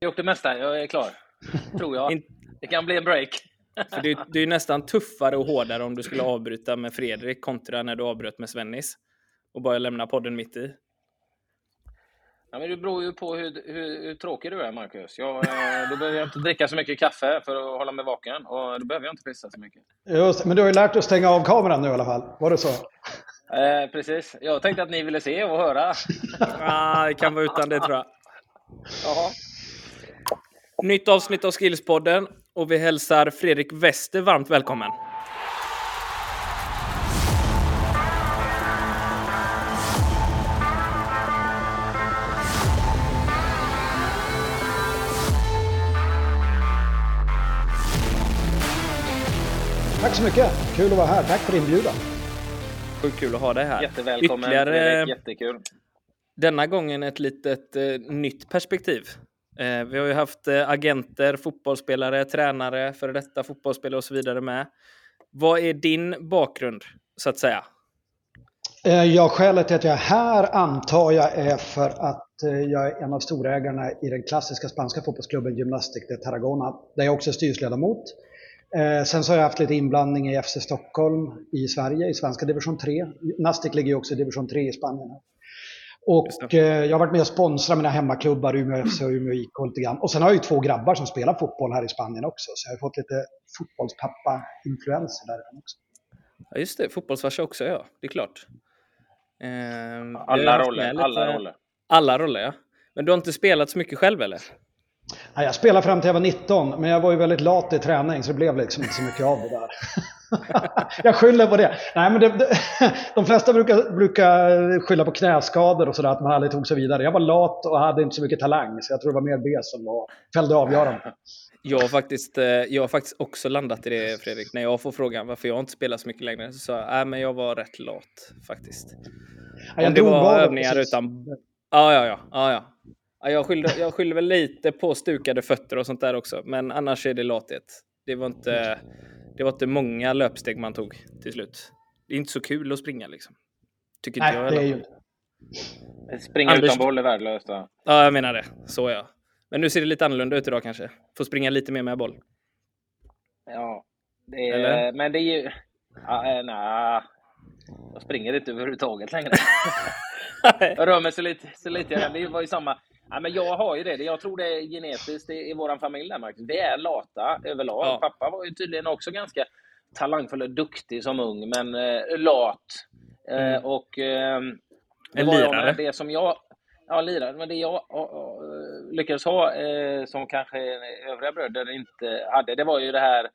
gjort det mesta. Jag är klar. Tror jag. Det kan bli en break. För det, det är ju nästan tuffare och hårdare om du skulle avbryta med Fredrik kontra när du avbröt med Svennis. Och bara lämna podden mitt i. Ja, men det beror ju på hur, hur, hur tråkig du är, Marcus. Jag, eh, då behöver jag inte dricka så mycket kaffe för att hålla mig vaken. Och då behöver jag inte pissa så mycket. Just men du har ju lärt dig att stänga av kameran nu i alla fall. Var det så? Eh, precis. Jag tänkte att ni ville se och höra. ah, det kan vara utan det, tror jag. Jaha. Nytt avsnitt av Skillspodden och vi hälsar Fredrik Wester varmt välkommen. Tack så mycket! Kul att vara här. Tack för inbjudan. Sjukt kul att ha dig här. Jättevälkommen. Ytterligare... Jättekul. Denna gången ett litet eh, nytt perspektiv. Eh, vi har ju haft eh, agenter, fotbollsspelare, tränare, före detta fotbollsspelare och så vidare med. Vad är din bakgrund, så att säga? Eh, ja, skälet till att jag är här antar jag är för att eh, jag är en av storägarna i den klassiska spanska fotbollsklubben Gymnastic de Tarragona, där jag också är styrelseledamot. Eh, sen så har jag haft lite inblandning i FC Stockholm i Sverige, i svenska division 3. Nastic ligger ju också i division 3 i Spanien. Och eh, jag har varit med och sponsrat mina hemmaklubbar, Umeå FC och Umeå IK lite grann. Och sen har jag ju två grabbar som spelar fotboll här i Spanien också, så jag har fått lite fotbollspappa-influenser därifrån också. Ja, just det. Fotbollsfarsa också, ja. Det är klart. Eh, alla roller, lite... alla roller. Alla roller, ja. Men du har inte spelat så mycket själv, eller? Ja, jag spelade fram till jag var 19, men jag var ju väldigt lat i träning så det blev liksom inte så mycket av det där. jag skyller på det. Nej, men det, det, de flesta brukar, brukar skylla på knäskador och sådär, att man aldrig tog sig vidare. Jag var lat och hade inte så mycket talang, så jag tror det var mer det som var, fällde avgörande. Jag har, faktiskt, eh, jag har faktiskt också landat i det, Fredrik. När jag får frågan varför jag inte spelar så mycket längre, så sa jag att jag var rätt lat faktiskt. Ja, Om det var övningar precis. utan... Ja, ja, ja. ja, ja. Jag skyller, jag skyller väl lite på stukade fötter och sånt där också, men annars är det lathet. Det var inte, det var inte många löpsteg man tog till slut. Det är inte så kul att springa liksom. Tycker Nej, inte jag. Det är ju... Springa Anders... utan boll är värdelöst. Ja, jag menar det. Så ja. Men nu ser det lite annorlunda ut idag kanske. Får springa lite mer med boll. Ja, det är, men det är ju... Ja, nej, jag springer inte överhuvudtaget längre. jag rör mig så lite. Så lite. Det var ju samma. Ja, men jag har ju det. Jag tror det är genetiskt i vår familj. Där, Marcus. Vi är lata överlag. Ja. Pappa var ju tydligen också ganska talangfull och duktig som ung, men eh, lat. Eh, mm. och eh, det en lirare? Det som jag, ja, lirare. Men det jag lyckades ha, eh, som kanske övriga bröder inte hade, det var ju det här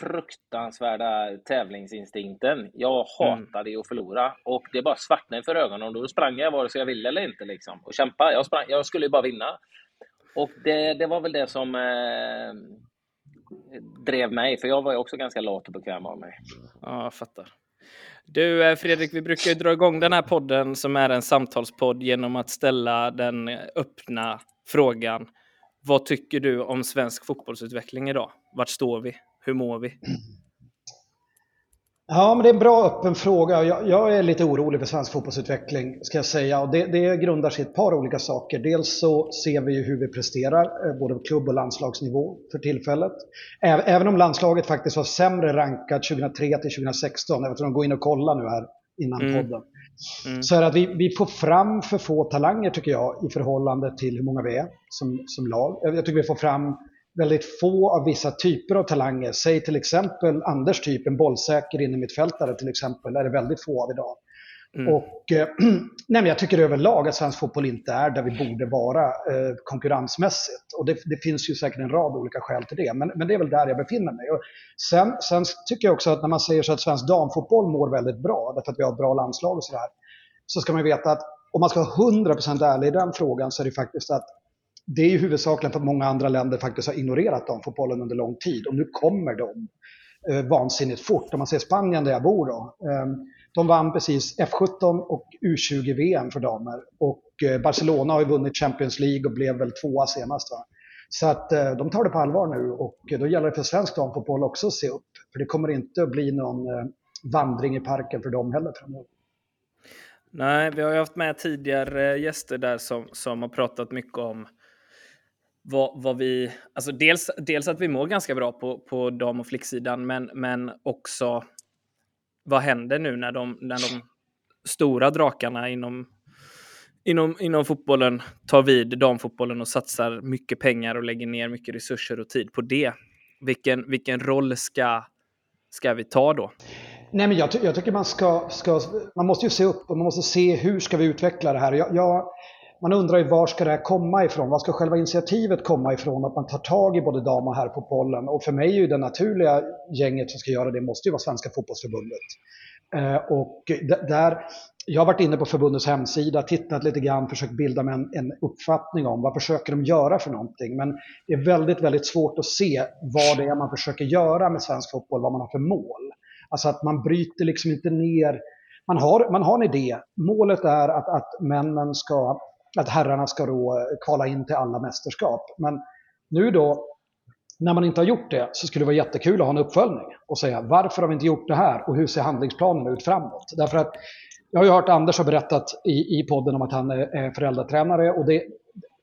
fruktansvärda tävlingsinstinkten. Jag hatade mm. att förlora och det bara svartnade för ögonen och då sprang jag vare sig jag ville eller inte liksom och kämpa. Jag, sprang, jag skulle ju bara vinna. Och det, det var väl det som eh, drev mig, för jag var ju också ganska lat och bekväm av mig. Ja, jag fattar. Du eh, Fredrik, vi brukar ju dra igång den här podden som är en samtalspodd genom att ställa den öppna frågan. Vad tycker du om svensk fotbollsutveckling idag? Vart står vi? Hur mår vi? Ja, men det är en bra öppen fråga. Jag, jag, är lite orolig för svensk fotbollsutveckling, ska jag säga. Och det, det grundar sig i ett par olika saker. Dels så ser vi hur vi presterar, eh, både på klubb och landslagsnivå för tillfället. Även om landslaget faktiskt var sämre rankat 2003 till 2016, eftersom de går in och kollar nu här innan mm. podden. Mm. Så är att vi, vi får fram för få talanger tycker jag i förhållande till hur många vi är som, som lag. Jag tycker vi får fram väldigt få av vissa typer av talanger. Säg till exempel Anders typ, en bollsäker innermittfältare till exempel, är det väldigt få av idag. Mm. Och, eh, nej, jag tycker överlag att svensk fotboll inte är där vi borde vara eh, konkurrensmässigt. Och det, det, finns ju säkert en rad olika skäl till det, men, men det är väl där jag befinner mig. Och sen, sen tycker jag också att när man säger så att svensk damfotboll mår väldigt bra, därför att vi har bra landslag och sådär, så ska man veta att om man ska vara 100% ärlig i den frågan så är det faktiskt att det är ju huvudsakligen för att många andra länder faktiskt har ignorerat damfotbollen under lång tid och nu kommer de eh, vansinnigt fort. Om man ser Spanien där jag bor då. Eh, de vann precis F17 och U20-VM för damer och eh, Barcelona har ju vunnit Champions League och blev väl tvåa senast. Va? Så att eh, de tar det på allvar nu och eh, då gäller det för svensk damfotboll också att se upp. För det kommer inte att bli någon eh, vandring i parken för dem heller framöver. Nej, vi har ju haft med tidigare eh, gäster där som, som har pratat mycket om vad, vad vi, alltså dels, dels att vi mår ganska bra på, på dam och flicksidan, men, men också vad händer nu när de, när de stora drakarna inom, inom, inom fotbollen tar vid damfotbollen och satsar mycket pengar och lägger ner mycket resurser och tid på det. Vilken, vilken roll ska, ska vi ta då? Nej, men jag, ty jag tycker man ska, ska, man måste ju se upp och man måste se hur ska vi utveckla det här. Jag, jag, man undrar ju var ska det här komma ifrån? Var ska själva initiativet komma ifrån? Att man tar tag i både dam och herrfotbollen. Och för mig är ju det naturliga gänget som ska göra det måste ju vara Svenska fotbollsförbundet. Eh, och där, jag har varit inne på förbundets hemsida, tittat lite grann, försökt bilda mig en, en, uppfattning om vad försöker de göra för någonting. Men det är väldigt, väldigt svårt att se vad det är man försöker göra med svensk fotboll, vad man har för mål. Alltså att man bryter liksom inte ner man har, man har en idé. Målet är att, att männen ska att herrarna ska då eh, kvala in till alla mästerskap. Men nu då, när man inte har gjort det, så skulle det vara jättekul att ha en uppföljning och säga varför har vi inte gjort det här och hur ser handlingsplanen ut framåt? Därför att jag har ju hört Anders ha berättat i, i podden om att han är föräldratränare och det,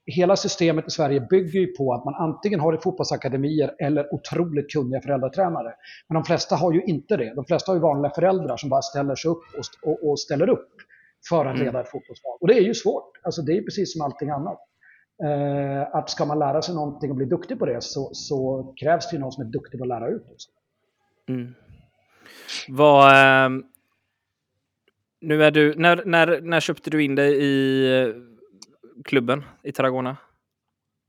hela systemet i Sverige bygger ju på att man antingen har fotbollsakademier eller otroligt kunniga föräldratränare. Men de flesta har ju inte det. De flesta har ju vanliga föräldrar som bara ställer sig upp och, och, och ställer upp för att mm. leda ett fotbollslag. Och det är ju svårt. Alltså det är precis som allting annat. Eh, att ska man lära sig någonting och bli duktig på det så, så krävs det ju någon som är duktig på att lära ut. Mm. Vad, eh, nu är du, när, när, när köpte du in dig i eh, klubben i Tarragona?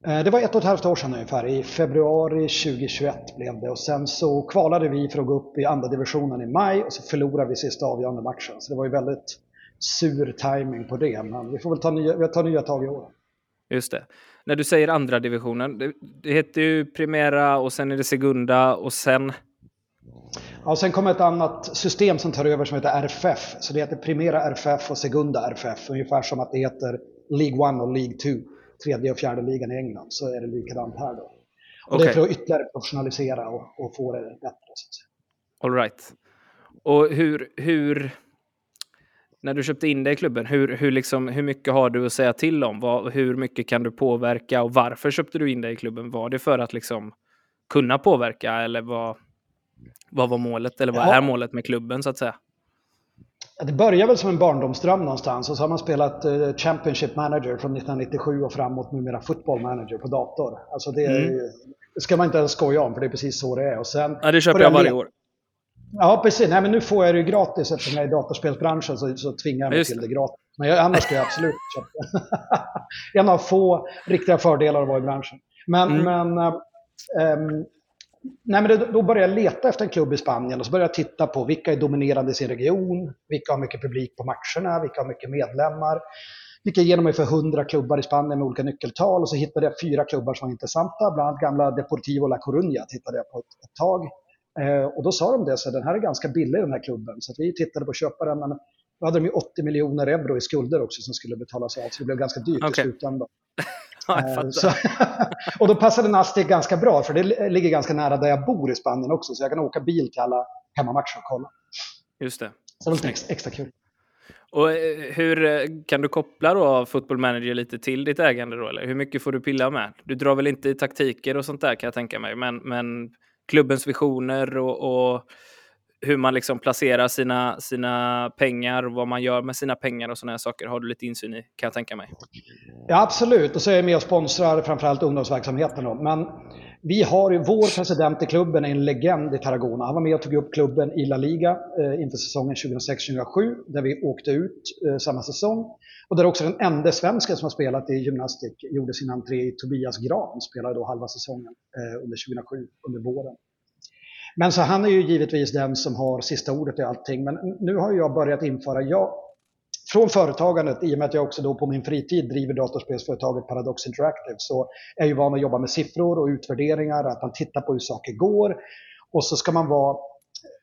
Eh, det var ett och ett halvt år sedan ungefär. I februari 2021 blev det. Och sen så kvalade vi för att gå upp i andra divisionen i maj och så förlorade vi sista avgörande matchen. Så det var ju väldigt sur timing på det. Men vi får väl ta nya, vi tar nya tag i år. Just det. När du säger andra divisionen, det, det heter ju Primera och sen är det Segunda och sen? Ja, och sen kommer ett annat system som tar över som heter RFF. Så det heter Primera RFF och Segunda RFF. Ungefär som att det heter League 1 och League 2. Tredje och fjärde ligan i England. Så är det likadant här då. Och okay. Det är för att ytterligare professionalisera och, och få det bättre. All right. Och hur, hur när du köpte in dig i klubben, hur, hur, liksom, hur mycket har du att säga till om? Vad, hur mycket kan du påverka och varför köpte du in dig i klubben? Var det för att liksom kunna påverka eller vad, vad var målet? Eller vad ja. är målet med klubben så att säga? Det började väl som en barndomsdröm någonstans och så har man spelat uh, Championship Manager från 1997 och framåt numera Football Manager på dator. Alltså det, mm. det ska man inte ens skoja om för det är precis så det är. Och sen ja, det köper jag varje år. Ja, precis. Nej, men nu får jag det ju gratis eftersom jag är i datorspelsbranschen så, så tvingar jag mig till det gratis. Men jag, annars skulle jag absolut köpa En av få riktiga fördelar att vara i branschen. Men, mm. men, ähm, nej, men det, då började jag leta efter en klubb i Spanien och så började jag titta på vilka är dominerande i sin region, vilka har mycket publik på matcherna, vilka har mycket medlemmar. Vilka ger mig för 100 klubbar i Spanien med olika nyckeltal och så hittade jag fyra klubbar som var intressanta, bland annat gamla Deportivo La Coruña tittade jag på ett, ett tag. Eh, och då sa de det, så den här är ganska billig den här klubben. Så vi tittade på att köpa den, men då hade de ju 80 miljoner euro i skulder också som skulle betalas av, så det blev ganska dyrt okay. i slutändan. ja, så, och då passade Nastic ganska bra, för det ligger ganska nära där jag bor i Spanien också, så jag kan åka bil till alla hemmamatcher och kolla. Just det. Så det var extra, extra kul. Och eh, hur eh, kan du koppla då Football Manager lite till ditt ägande då? Eller hur mycket får du pilla med? Du drar väl inte i taktiker och sånt där kan jag tänka mig, men, men klubbens visioner och, och hur man liksom placerar sina, sina pengar, vad man gör med sina pengar och sådana saker har du lite insyn i, kan jag tänka mig. Ja, absolut. Och så är jag med och sponsrar framförallt ungdomsverksamheten. Då. Men vi har ju, vår president i klubben är en legend i Tarragona. Han var med och tog upp klubben i La Liga eh, inför säsongen 2006-2007, där vi åkte ut eh, samma säsong. Och där också den enda svensken som har spelat i gymnastik gjorde sin entré i Tobias Gran, spelade då halva säsongen eh, under 2007, under våren. Men så han är ju givetvis den som har sista ordet i allting. Men nu har jag börjat införa, jag, från företagandet, i och med att jag också då på min fritid driver datorspelsföretaget Paradox Interactive, så är jag van att jobba med siffror och utvärderingar, att man tittar på hur saker går. Och så ska man vara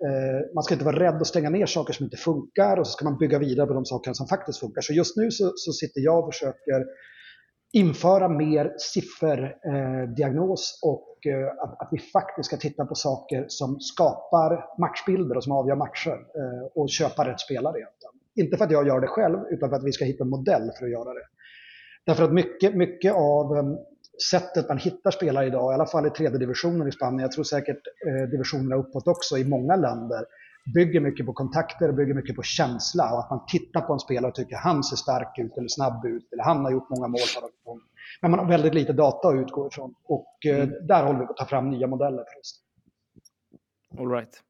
eh, man ska inte vara rädd att stänga ner saker som inte funkar och så ska man bygga vidare på de saker som faktiskt funkar. Så just nu så, så sitter jag och försöker införa mer sifferdiagnos eh, och eh, att, att, vi faktiskt ska titta på saker som skapar matchbilder och som avgör matcher eh, och köpa rätt spelare egentligen. Inte för att jag gör det själv, utan för att vi ska hitta en modell för att göra det. Därför att mycket, mycket av sättet man hittar spelare idag, i alla fall i tredje divisionen i Spanien, jag tror säkert eh, divisionerna uppåt också i många länder, bygger mycket på kontakter, bygger mycket på känsla och att man tittar på en spelare och tycker han ser stark ut eller snabb ut eller han har gjort många mål. Men man har väldigt lite data att utgå ifrån och eh, mm. där håller vi på att ta fram nya modeller för oss. All right.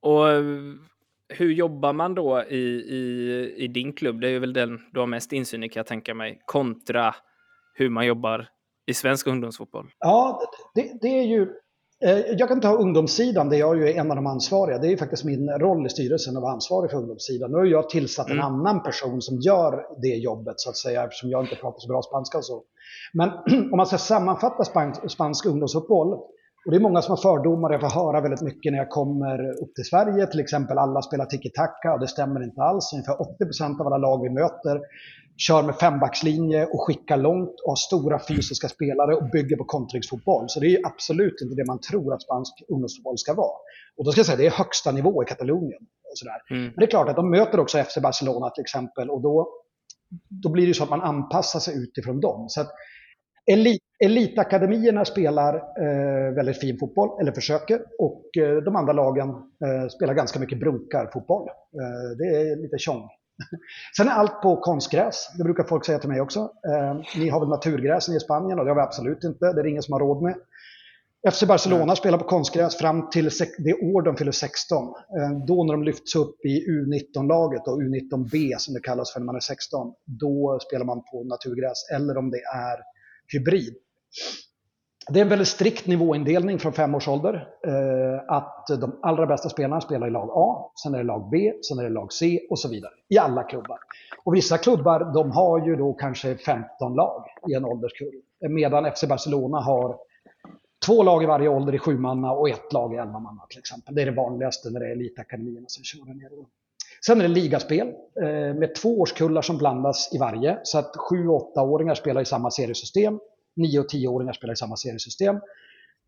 Och eh, hur jobbar man då i, i, i din klubb? Det är väl den du har mest insyn i kan jag tänka mig, kontra hur man jobbar i svensk ungdomsfotboll? Ja, det, det är ju Eh, jag kan ta ungdomssidan, där jag är en av de ansvariga. Det är faktiskt min roll i styrelsen att vara ansvarig för ungdomssidan. Nu har jag tillsatt en mm. annan person som gör det jobbet, så att säga, eftersom jag inte pratar så bra spanska och så. Men om man ska sammanfatta spansk, spansk ungdomsfotboll, och det är många som har fördomar, jag får höra väldigt mycket när jag kommer upp till Sverige, till exempel alla spelar tiki-taka, och det stämmer inte alls. Ungefär 80% av alla lag vi möter kör med fembackslinje och skickar långt och har stora fysiska spelare och bygger på kontringsfotboll. Så det är absolut inte det man tror att spansk ungdomsfotboll ska vara. Och då ska jag säga, det är högsta nivå i Katalonien. Och sådär. Mm. Men det är klart att de möter också FC Barcelona till exempel och då, då blir det så att man anpassar sig utifrån dem. Så att elit, elitakademierna spelar eh, väldigt fin fotboll, eller försöker, och eh, de andra lagen eh, spelar ganska mycket brunkarfotboll. Eh, det är lite tjong Sen är allt på konstgräs. Det brukar folk säga till mig också. Eh, ni har väl naturgräs i Spanien och det har vi absolut inte. Det är det ingen som har råd med. FC Barcelona mm. spelar på konstgräs fram till det år de fyller 16. Eh, då när de lyfts upp i U19-laget och U19B som det kallas för när man är 16. Då spelar man på naturgräs eller om det är hybrid. Det är en väldigt strikt nivåindelning från fem års ålder. Eh, att de allra bästa spelarna spelar i lag A, sen är det lag B, sen är det lag C och så vidare. I alla klubbar. Och vissa klubbar de har ju då kanske 15 lag i en ålderskull. Medan FC Barcelona har två lag i varje ålder i sjumanna och ett lag i elvamanna. till exempel. Det är det vanligaste när det är elitakademierna som kör ner. Sen är det ligaspel eh, med två årskullar som blandas i varje. Så att sju och åttaåringar spelar i samma seriesystem 9 och 10-åringar spelar i samma seriesystem.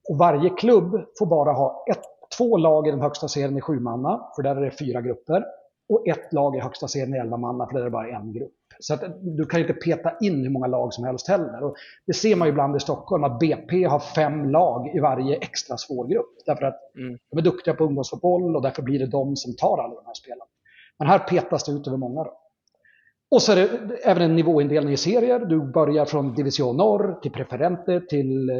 Och varje klubb får bara ha ett, två lag i den högsta serien i sju manna, för där är det fyra grupper. Och ett lag i högsta serien i elva manna, för där är det bara en grupp. Så att du kan inte peta in hur många lag som helst heller. Och det ser man ju ibland i Stockholm, att BP har fem lag i varje extra svår grupp. Därför att mm. de är duktiga på ungdomsfotboll och därför blir det de som tar alla de här spelarna. Men här petas det ut över många. Då. Och så är det även en nivåindelning i serier. Du börjar från Division Norr till Preferente till eh,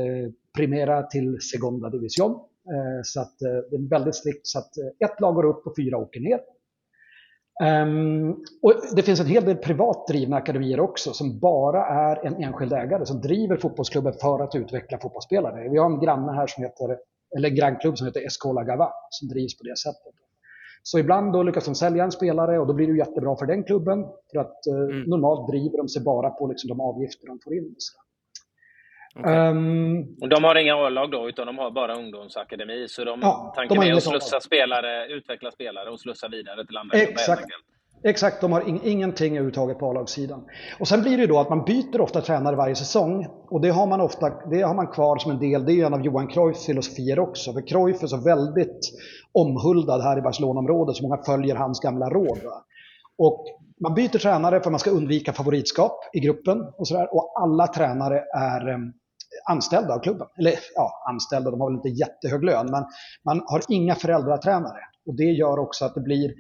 Primera till Segunda Division. Eh, så att eh, det är väldigt strikt så att ett lag går upp och fyra åker ner. Um, och det finns en hel del privat drivna akademier också som bara är en enskild ägare som driver fotbollsklubben för att utveckla fotbollsspelare. Vi har en granne här som heter, eller en grannklubb som heter Escola Gava som drivs på det sättet. Så ibland då lyckas de sälja en spelare och då blir det jättebra för den klubben. För att eh, mm. normalt driver de sig bara på liksom, de avgifter de får in. Okay. Um, och de har inga A-lag då, utan de har bara ungdomsakademi. Så de, ja, tanken de är att slussa spelare, utveckla spelare och slussa vidare till andra Exakt. Exakt, de har in, ingenting överhuvudtaget på A-lagssidan. Och sen blir det ju då att man byter ofta tränare varje säsong. Och det har man ofta det har man kvar som en del, det är en av Johan Cruyffs filosofier också. För Cruyff är så väldigt omhuldad här i Barcelonaområdet, så många följer hans gamla råd. Va? Och man byter tränare för att man ska undvika favoritskap i gruppen och sådär. Och alla tränare är anställda av klubben. Eller ja, anställda, de har väl inte jättehög lön, men man har inga föräldratränare. Och det gör också att det blir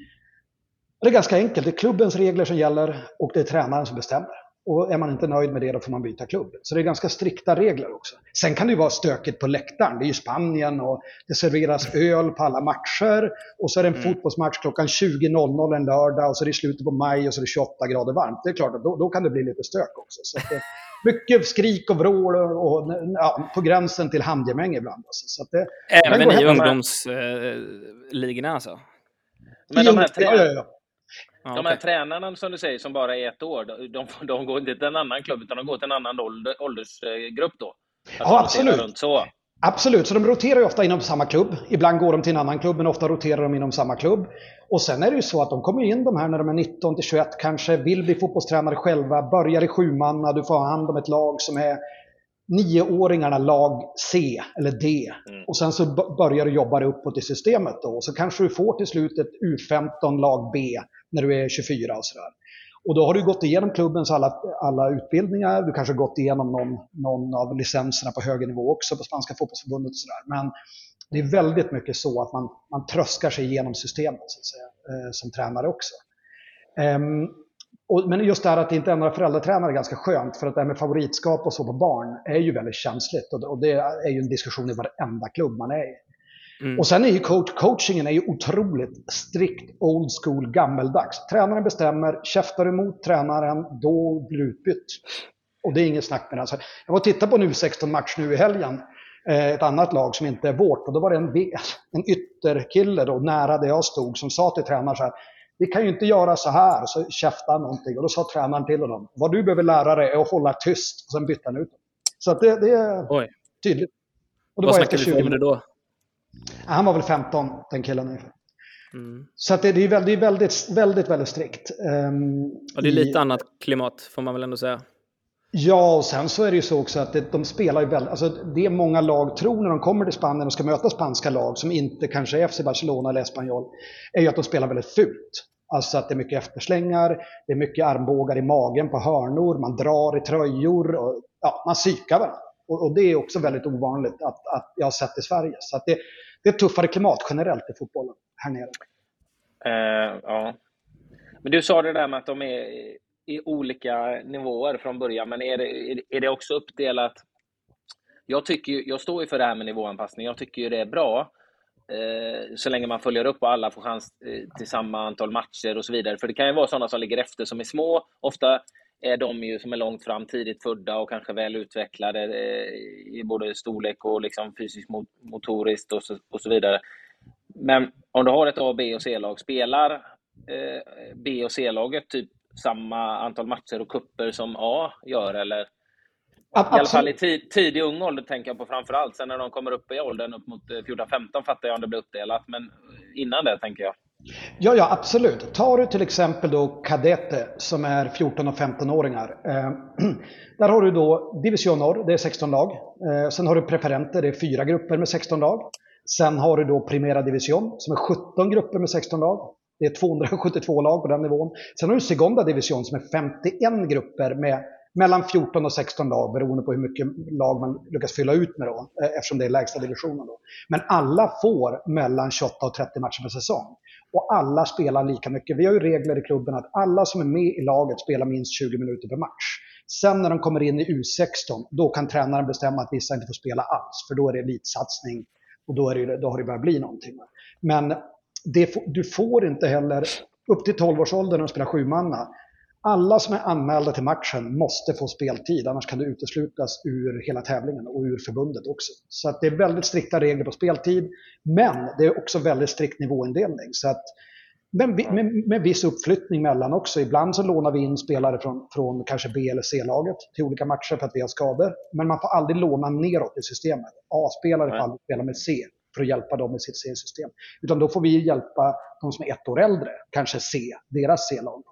det är ganska enkelt. Det är klubbens regler som gäller och det är tränaren som bestämmer. Och är man inte nöjd med det, då får man byta klubb. Så det är ganska strikta regler också. Sen kan det ju vara stökigt på läktaren. Det är ju Spanien och det serveras öl på alla matcher. Och så är det en mm. fotbollsmatch klockan 20.00 en lördag och så är det slutet på maj och så är det 28 grader varmt. Det är klart att då, då kan det bli lite stök också. Så det, mycket skrik och vrål och, och ja, på gränsen till handgemäng ibland. Alltså. Så det, Även i ungdomsligorna äh, alltså? Men de här, ja, ja, ja. De här tränarna som du säger, som bara är ett år, de, de går inte till en annan klubb, utan de går till en annan ålder, åldersgrupp då? Alltså ja, absolut. Så. Absolut, så de roterar ju ofta inom samma klubb. Ibland går de till en annan klubb, men ofta roterar de inom samma klubb. Och sen är det ju så att de kommer in de här när de är 19 till 21 kanske, vill bli fotbollstränare själva, börjar i sjumanna, du får ha hand om ett lag som är nioåringarna lag C eller D. Mm. Och sen så börjar du jobba dig uppåt i systemet då. Och så kanske du får till slut ett U15 lag B när du är 24 och sådär. Och då har du gått igenom klubbens alla, alla utbildningar, du kanske har gått igenom någon, någon av licenserna på högre nivå också på Spanska fotbollsförbundet och sådär. Men det är väldigt mycket så att man, man tröskar sig igenom systemet så att säga, eh, som tränare också. Um, och, men just det här att det inte är några föräldratränare är ganska skönt, för att det här med favoritskap och så på barn är ju väldigt känsligt. Och, och det är ju en diskussion i varenda klubb man är i. Mm. Och sen är ju coach, coachingen är ju otroligt strikt, old school, gammeldags. Tränaren bestämmer, käftar emot tränaren, då blir du utbytt. Och det är inget snack med det. Alltså, jag var och tittade på en U16-match nu i helgen, eh, ett annat lag som inte är vårt, och då var det en, en ytterkille då, nära där jag stod som sa till tränaren så här, vi kan ju inte göra så här, så käftade han någonting. Och då sa tränaren till honom, vad du behöver lära dig är att hålla tyst. Och sen bytte han ut Så att det, det är Oj. tydligt. Och vad snackade vi om det då? Han var väl 15, den killen ungefär. Mm. Så det, det, är väldigt, väldigt, väldigt, väldigt strikt. Um, och det är lite i, annat klimat, får man väl ändå säga. Ja, och sen så är det ju så också att det, de spelar ju väldigt, alltså det många lag tror när de kommer till Spanien och ska möta spanska lag som inte kanske är FC Barcelona eller Espanyol, är ju att de spelar väldigt fult. Alltså att det är mycket efterslängar, det är mycket armbågar i magen på hörnor, man drar i tröjor och ja, man psykar varandra. Och, och, det är också väldigt ovanligt att, att jag har sett i Sverige. Så att det, det är ett tuffare klimat generellt i fotbollen här nere. Uh, ja. Men du sa det där med att de är i olika nivåer från början, men är det, är det också uppdelat? Jag, tycker, jag står ju för det här med nivåanpassning. Jag tycker ju det är bra Eh, så länge man följer upp och alla får chans eh, till samma antal matcher och så vidare. För det kan ju vara sådana som ligger efter som är små. Ofta är de ju som är långt fram, tidigt födda och kanske väl utvecklade eh, i både storlek och liksom fysiskt motoriskt och så, och så vidare. Men om du har ett A, B och C-lag, spelar B och C-laget typ samma antal matcher och kupper som A gör? Eller? Absolut. I alla fall i tid, tidig ung ålder tänker jag på framför allt. Sen när de kommer upp i åldern upp mot 14-15 eh, fattar jag om det blir uppdelat. Men innan det tänker jag. Ja, ja, absolut. Tar du till exempel då Cadete som är 14 och 15-åringar. Eh, där har du då Division Nord, det är 16 lag. Eh, sen har du Preferenter, det är fyra grupper med 16 lag. Sen har du då Primera Division som är 17 grupper med 16 lag. Det är 272 lag på den nivån. Sen har du Segonda Division som är 51 grupper med mellan 14 och 16 lag beroende på hur mycket lag man lyckas fylla ut med då, eh, eftersom det är lägsta divisionen. Då. Men alla får mellan 28 och 30 matcher per säsong. Och alla spelar lika mycket. Vi har ju regler i klubben att alla som är med i laget spelar minst 20 minuter per match. Sen när de kommer in i U16, då kan tränaren bestämma att vissa inte får spela alls, för då är det elitsatsning och då, är det, då har det börjat bli någonting. Men det, du får inte heller, upp till 12-årsåldern när de spelar sjumanna, alla som är anmälda till matchen måste få speltid, annars kan du uteslutas ur hela tävlingen och ur förbundet också. Så att det är väldigt strikta regler på speltid, men det är också väldigt strikt nivåindelning. Så att, med, med, med viss uppflyttning mellan också. Ibland så lånar vi in spelare från, från kanske B eller C-laget till olika matcher för att vi har skador. Men man får aldrig låna neråt i systemet. A-spelare får aldrig spela med C för att hjälpa dem med sitt C-system. Utan då får vi hjälpa de som är ett år äldre, kanske C, deras C-lag.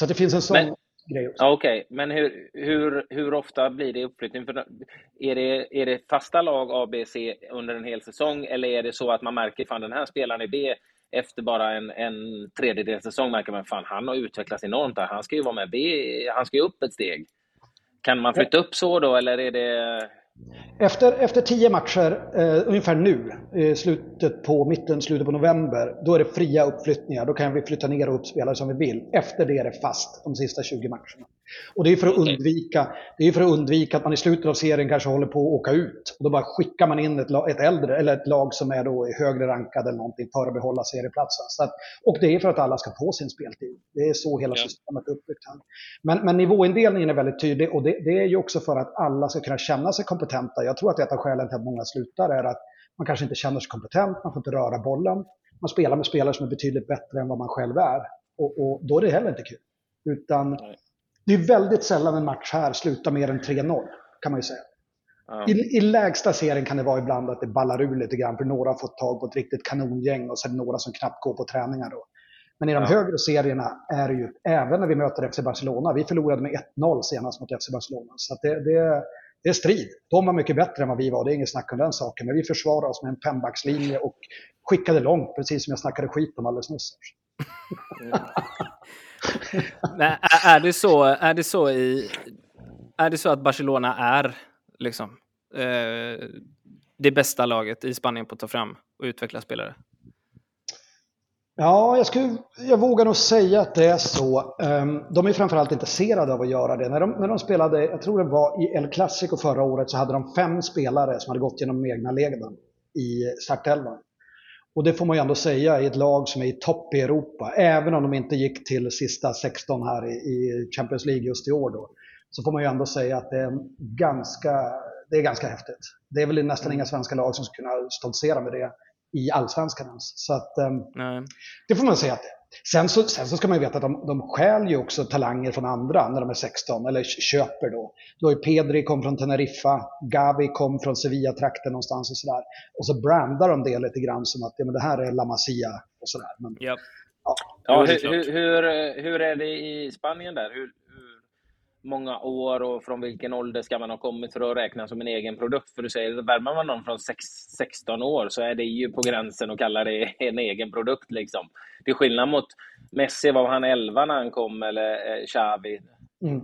Så det finns en sån men, grej också. Okej, okay. men hur, hur, hur ofta blir det uppflyttning? För är, det, är det fasta lag A, B, C under en hel säsong eller är det så att man märker att den här spelaren är B efter bara en, en tredjedels säsong märker man fan han har utvecklats enormt. Han ska ju vara med B, han ska ju upp ett steg. Kan man flytta upp så då eller är det efter, efter tio matcher, eh, ungefär nu, eh, slutet på mitten, slutet på november, då är det fria uppflyttningar. Då kan vi flytta ner och upp spelare som vi vill. Efter det är det fast, de sista 20 matcherna. Och det är för att undvika, det är för att, undvika att man i slutet av serien kanske håller på att åka ut. Och då bara skickar man in ett, ett äldre, eller ett lag som är då högre rankad eller någonting för att behålla serieplatsen. Så att, och det är för att alla ska få sin speltid. Det är så hela systemet är uppbyggt här. Men, men nivåindelningen är väldigt tydlig och det, det är ju också för att alla ska kunna känna sig kompetenta. Jag tror att ett av skälen till att många slutar är att man kanske inte känner sig kompetent, man får inte röra bollen. Man spelar med spelare som är betydligt bättre än vad man själv är. Och, och då är det heller inte kul. Utan Nej. Det är väldigt sällan en match här slutar mer än 3-0, kan man ju säga. Ja. I, I lägsta serien kan det vara ibland att det ballar ur lite grann, för några har fått tag på ett riktigt kanongäng och sen några som knappt går på träningar. Då. Men i de ja. högre serierna är det ju, även när vi möter FC Barcelona, vi förlorade med 1-0 senast mot FC Barcelona. Så det, det, det är strid. De var mycket bättre än vad vi var, det är inget snack om den saken. Men vi försvarade oss med en fembackslinje och skickade långt, precis som jag snackade skit om alldeles nyss. Mm. Men är det så, är det så i... Är det så att Barcelona är liksom eh, det bästa laget i Spanien på att ta fram och utveckla spelare? Ja, jag, skulle, jag vågar nog säga att det är så. Ehm, de är framförallt intresserade av att göra det. När de, när de spelade, jag tror det var i El Clasico förra året, så hade de fem spelare som hade gått genom egna leden i startelvan. Och det får man ju ändå säga i ett lag som är i topp i Europa. Även om de inte gick till sista 16 här i Champions League just i år då. Så får man ju ändå säga att det är ganska, det är ganska häftigt. Det är väl nästan inga svenska lag som skulle kunna stoltsera med det i allsvenskan ens. Så att, um, det får man säga att det Sen så, sen så ska man ju veta att de, de stjäl ju också talanger från andra när de är 16, eller köper då. Då är Pedri kom från Teneriffa, Gavi kom från Sevilla-trakten någonstans och sådär. Och så brandar de det lite grann som att ja, men det här är La Masia och sådär. Men, yep. Ja, ja hur, hur, hur, hur, är det i Spanien där? Hur, många år och från vilken ålder ska man ha kommit för att räkna som en egen produkt? För du säger, värmer man någon från 16 år så är det ju på gränsen att kalla det en egen produkt. Liksom. Det är skillnad mot Messi, var han 11 när han kom, eller eh, Xavi? Mm.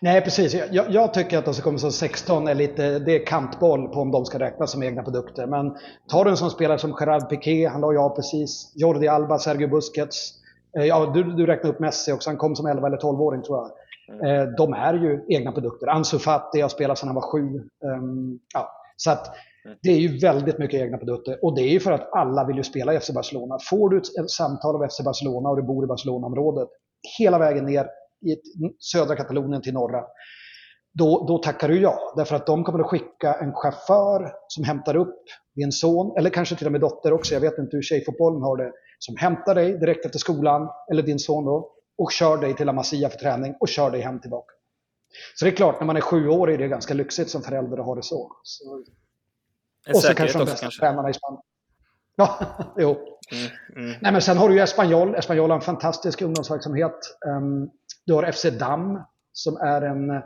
Nej, precis. Jag, jag, tycker att de som kommer som 16 är lite, det är kantboll på om de ska räknas som egna produkter. Men tar du en sån spelare som Gerard Piqué, han la ju av precis, Jordi Alba, Sergio Busquets. Eh, ja, du, du räknar upp Messi också, han kom som 11 eller 12-åring tror jag. Mm. Eh, de är ju egna produkter. Ansu Fati har spelat sedan han var sju. Ehm, ja, så att mm. det är ju väldigt mycket egna produkter. Och det är ju för att alla vill ju spela i FC Barcelona. Får du ett samtal av FC Barcelona och du bor i Barcelona-området hela vägen ner i södra Katalonien till norra, då, då tackar du ja. Därför att de kommer att skicka en chaufför som hämtar upp din son, eller kanske till och med dotter också, jag vet inte hur tjejfotbollen har det, som hämtar dig direkt efter skolan, eller din son då, och kör dig till La Masia för träning och kör dig hem tillbaka. Så det är klart, när man är sju år är det ganska lyxigt som förälder att ha det så. så. Och så kanske de bästa tränarna i Spanien. Ja, jo. Mm, mm. Nej, men sen har du ju Espanyol. Espanyol har en fantastisk ungdomsverksamhet. Um, du har FC Dam som är en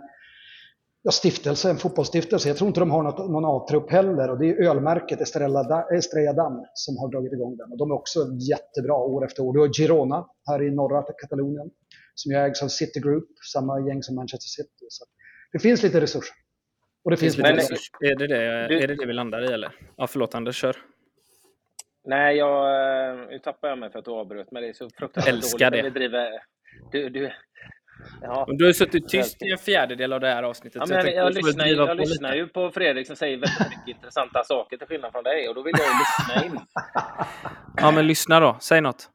ja, stiftelse, en fotbollsstiftelse. Jag tror inte de har något, någon A-trupp heller. Och det är ölmärket Estrella, Estrella Damm som har dragit igång den. Och de är också jättebra år efter år. Du har Girona här i norra Katalonien som ägs av City Group, samma gäng som Manchester City. Så det finns lite resurser. Och det finns lite resurser. Är det det, är det det vi landar i eller? Ja, förlåt Anders, kör. Nej, jag, eh, nu tappar jag mig för att du avbröt, men det är så fruktansvärt Älskar dåligt. det. Du, du, Ja. Du har suttit tyst i en fjärdedel av det här avsnittet. Ja, men jag, jag, lyssnar, jag lyssnar ju på Fredrik som säger väldigt mycket intressanta saker till skillnad från dig och då vill jag ju lyssna in. Ja, men lyssna då. Säg något.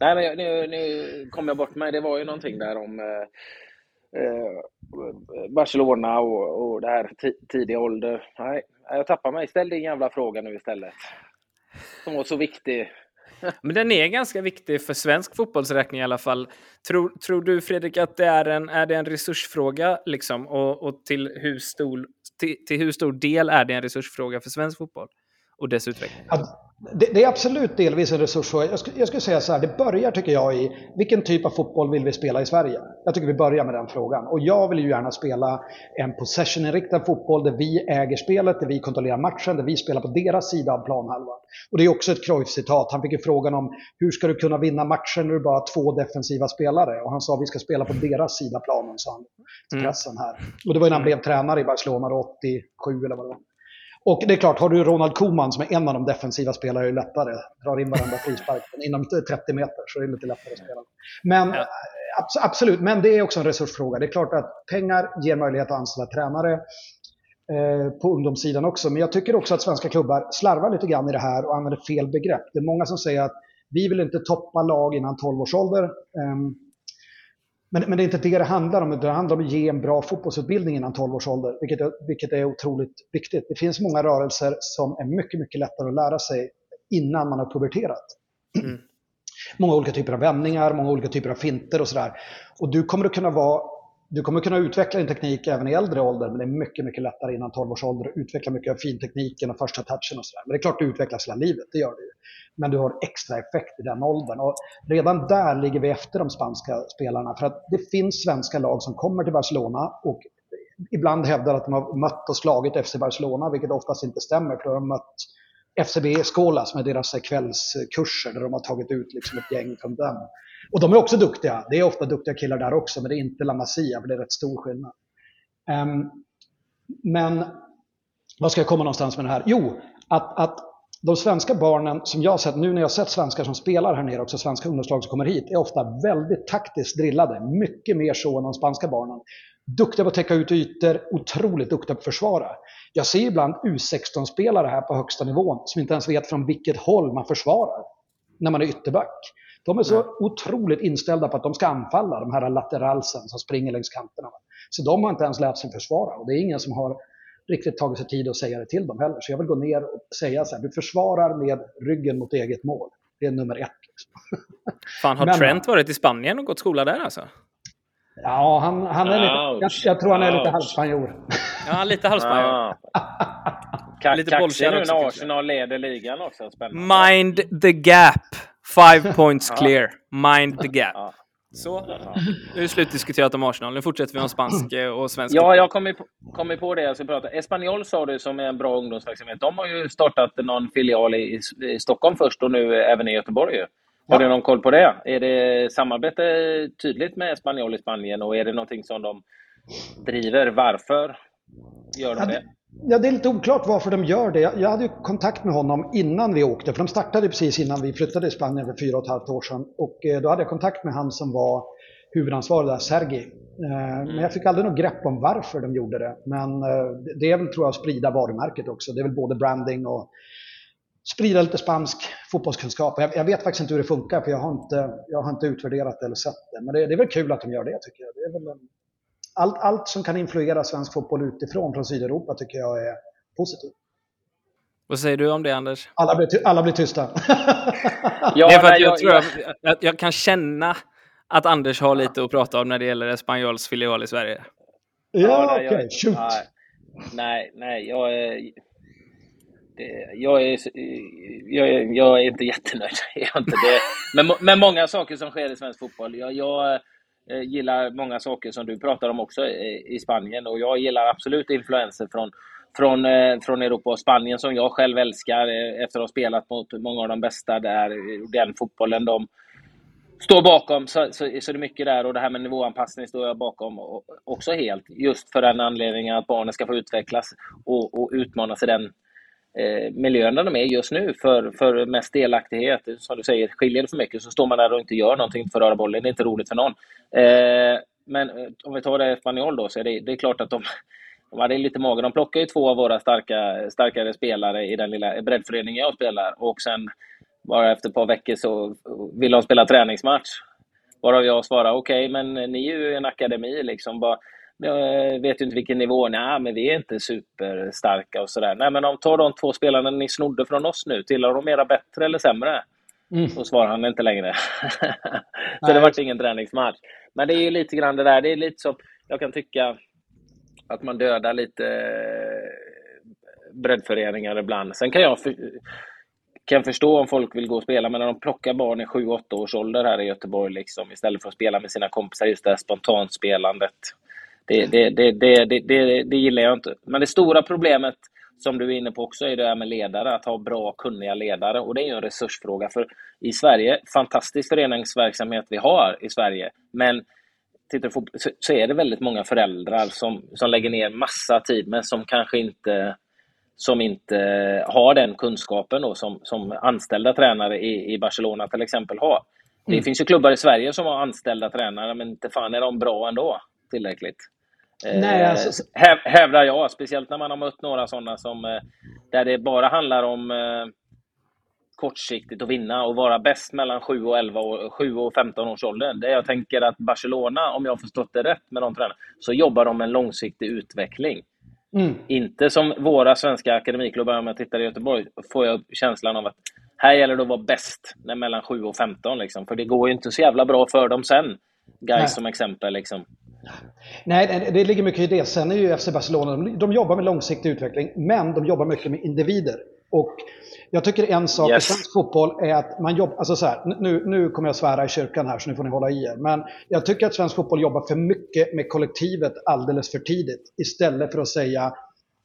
Nej, men nu, nu kom jag bort mig. Det var ju någonting där om eh, eh Barcelona och, och det här tidiga ålder. Nej, jag tappar mig. Ställ din jävla fråga nu istället. Som var så viktig. Men den är ganska viktig för svensk fotbollsräkning i alla fall. Tror, tror du Fredrik att det är en, är det en resursfråga liksom? Och, och till, hur stor, till, till hur stor del är det en resursfråga för svensk fotboll och dess utveckling? Att det, det, är absolut delvis en resursfråga. Jag, jag skulle säga så här, det börjar tycker jag i vilken typ av fotboll vill vi spela i Sverige? Jag tycker vi börjar med den frågan. Och jag vill ju gärna spela en possession-inriktad fotboll där vi äger spelet, där vi kontrollerar matchen, där vi spelar på deras sida av planhalvan. Och det är också ett Cruyff-citat. Han fick ju frågan om hur ska du kunna vinna matchen när du bara har två defensiva spelare? Och han sa vi ska spela på deras sida planen, sa han till mm. pressen här. Och det var ju när han blev tränare i Barcelona 87 eller vad det var. Och det är klart, har du Ronald Koeman som är en av de defensiva spelarna är det lättare. Drar in varenda frispark inom 30 meter så är det lite lättare att spela. Men ja. absolut, men det är också en resursfråga. Det är klart att pengar ger möjlighet att anställa tränare eh, på ungdomssidan också. Men jag tycker också att svenska klubbar slarvar lite grann i det här och använder fel begrepp. Det är många som säger att vi vill inte toppa lag innan 12 års ålder. Men, men det är inte det det handlar om. Det handlar om att ge en bra fotbollsutbildning innan 12 års ålder, vilket är, vilket är otroligt viktigt. Det finns många rörelser som är mycket, mycket lättare att lära sig innan man har puberterat. Mm. Många olika typer av vändningar, många olika typer av finter och sådär. Och du kommer att kunna vara du kommer kunna utveckla din teknik även i äldre ålder, men det är mycket, mycket lättare innan 12 års ålder att utveckla mycket av fintekniken och första touchen och sådär. Men det är klart du utvecklas hela livet, det gör du Men du har extra effekt i den åldern. Och redan där ligger vi efter de spanska spelarna. För att det finns svenska lag som kommer till Barcelona och ibland hävdar att de har mött och slagit FC Barcelona, vilket oftast inte stämmer. För de har mött FCB-Skåla som är deras kvällskurser där de har tagit ut liksom ett gäng från den. Och de är också duktiga. Det är ofta duktiga killar där också, men det är inte La Masia, för det är rätt stor skillnad. Um, men vad ska jag komma någonstans med det här? Jo, att, att de svenska barnen som jag har sett, nu när jag har sett svenskar som spelar här nere, också svenska ungdomslag som kommer hit, är ofta väldigt taktiskt drillade. Mycket mer så än de spanska barnen. Duktiga på att täcka ut ytor, otroligt duktiga på att försvara. Jag ser ibland U16-spelare här på högsta nivån som inte ens vet från vilket håll man försvarar när man är ytterback. De är så Nej. otroligt inställda på att de ska anfalla, de här lateralsen som springer längs kanterna. Så de har inte ens lärt sig försvara och det är ingen som har riktigt tagit sig tid att säga det till dem heller. Så jag vill gå ner och säga så här, du försvarar med ryggen mot eget mål. Det är nummer ett. Liksom. Fan, har Men, Trent varit i Spanien och gått skola där alltså? Ja, han, han är lite, jag, jag, tror han är lite halvspanjor. Ja, lite halvspanjor. Kaxig nu när Arsenal leder ligan också. Spännande. Mind the gap. Five points clear. Mind the gap. Så, nu är det slutdiskuterat om Arsenal. Nu fortsätter vi om spansk eh, och svensk. Ja, jag kom på, kom på det jag ska prata. Espanyol sa du som är en bra ungdomsverksamhet. De har ju startat någon filial i, i Stockholm först och nu även i Göteborg. Har ja. du någon koll på det? Är det samarbete tydligt med Espanyol i Spanien och är det någonting som de driver? Varför gör de det? Ja, det är lite oklart varför de gör det. Jag hade ju kontakt med honom innan vi åkte, för de startade precis innan vi flyttade till Spanien för fyra och ett halvt år sedan. Och eh, då hade jag kontakt med han som var huvudansvarig där, Sergi. Eh, men jag fick aldrig något grepp om varför de gjorde det. Men eh, det är väl, tror jag, att sprida varumärket också. Det är väl både branding och sprida lite spansk fotbollskunskap. Jag, vet faktiskt inte hur det funkar, för jag har inte, jag har inte utvärderat eller sett det. Men det, det är väl kul att de gör det, tycker jag. Det är väl en, allt, allt som kan influera svensk fotboll utifrån från Sydeuropa tycker jag är positivt. Vad säger du om det, Anders? Alla blir, alla blir tysta. ja, det är för att jag, jag, tror jag, jag, jag, kan känna att Anders har lite att prata om när det gäller Espanyols filial i Sverige. Ja, ja okej. Okay. Shoot. Nej, nej, jag är... jag är, jag, är, jag är inte jättenöjd. Jag är inte det. Men, med många saker som sker i svensk fotboll. Jag, jag, Eh, gillar många saker som du pratar om också i Spanien och jag gillar absolut influenser från, från, eh, från Europa och Spanien som jag själv älskar eh, efter att ha spelat mot många av de bästa där. Den fotbollen de står bakom så, så, så är det mycket där och det här med nivåanpassning står jag bakom också helt. Just för den anledningen att barnen ska få utvecklas och, och utmanas i den eh, miljön där de är just nu för, för mest delaktighet. Som du säger, skiljer det för mycket så står man där och inte gör någonting för att röra bollen. Det är inte roligt för någon. Eh, men eh, om vi tar det Spanjol då, så är det, det är klart att de, de hade lite mage. De plockar ju två av våra starka, starkare spelare i den lilla breddföreningen jag spelar och sen bara efter ett par veckor så vill de spela träningsmatch. Varav jag svarar okej, okay, men ni är ju en akademi liksom. Bara, jag vet ju inte vilken nivå. Nej, men vi är inte superstarka och sådär. Nej, men om tar de två spelarna ni snodde från oss nu, tillhör de mera bättre eller sämre? Mm. Så svarar han inte längre. så det vart ingen träningsmatch. Men det är ju lite grann det där. Det är lite som, jag kan tycka att man dödar lite eh, breddföreningar ibland. Sen kan jag, för, kan förstå om folk vill gå och spela, men när de plockar barn i 7-8 års ålder här i Göteborg liksom, istället för att spela med sina kompisar, just det här spontanspelandet. Det, det, det, det, det, det, gillar jag inte. Men det stora problemet, som du är inne på också, är det här med ledare. Att ha bra, kunniga ledare. Och det är ju en resursfråga. För i Sverige, fantastisk föreningsverksamhet vi har i Sverige. Men tittar på, så, så är det väldigt många föräldrar som, som lägger ner massa tid, men som kanske inte som inte har den kunskapen då, som, som anställda tränare i, i Barcelona till exempel har. Det mm. finns ju klubbar i Sverige som har anställda tränare, men inte fan är de bra ändå tillräckligt. Nej, eh, alltså... Hävdar jag, speciellt när man har mött några sådana som eh, där det bara handlar om eh, kortsiktigt att vinna och vara bäst mellan 7 och 11 och 7 och 15 års ålder. Det jag tänker att Barcelona, om jag har förstått det rätt med de tränarna, så jobbar de med en långsiktig utveckling. Mm. Inte som våra svenska akademiklubbar, om jag tittar i Göteborg, får jag känslan av att här gäller det att vara bäst när mellan 7 och 15. Liksom. För det går ju inte så jävla bra för dem sen. Guys som exempel. Liksom. Nej, det ligger mycket i det. Sen är ju FC Barcelona, de, jobbar med långsiktig utveckling, men de jobbar mycket med individer. Och jag tycker en sak yes. i svensk fotboll är att man jobbar, alltså så här, nu, nu kommer jag svära i kyrkan här så nu får ni hålla i er. Men jag tycker att svensk fotboll jobbar för mycket med kollektivet alldeles för tidigt. Istället för att säga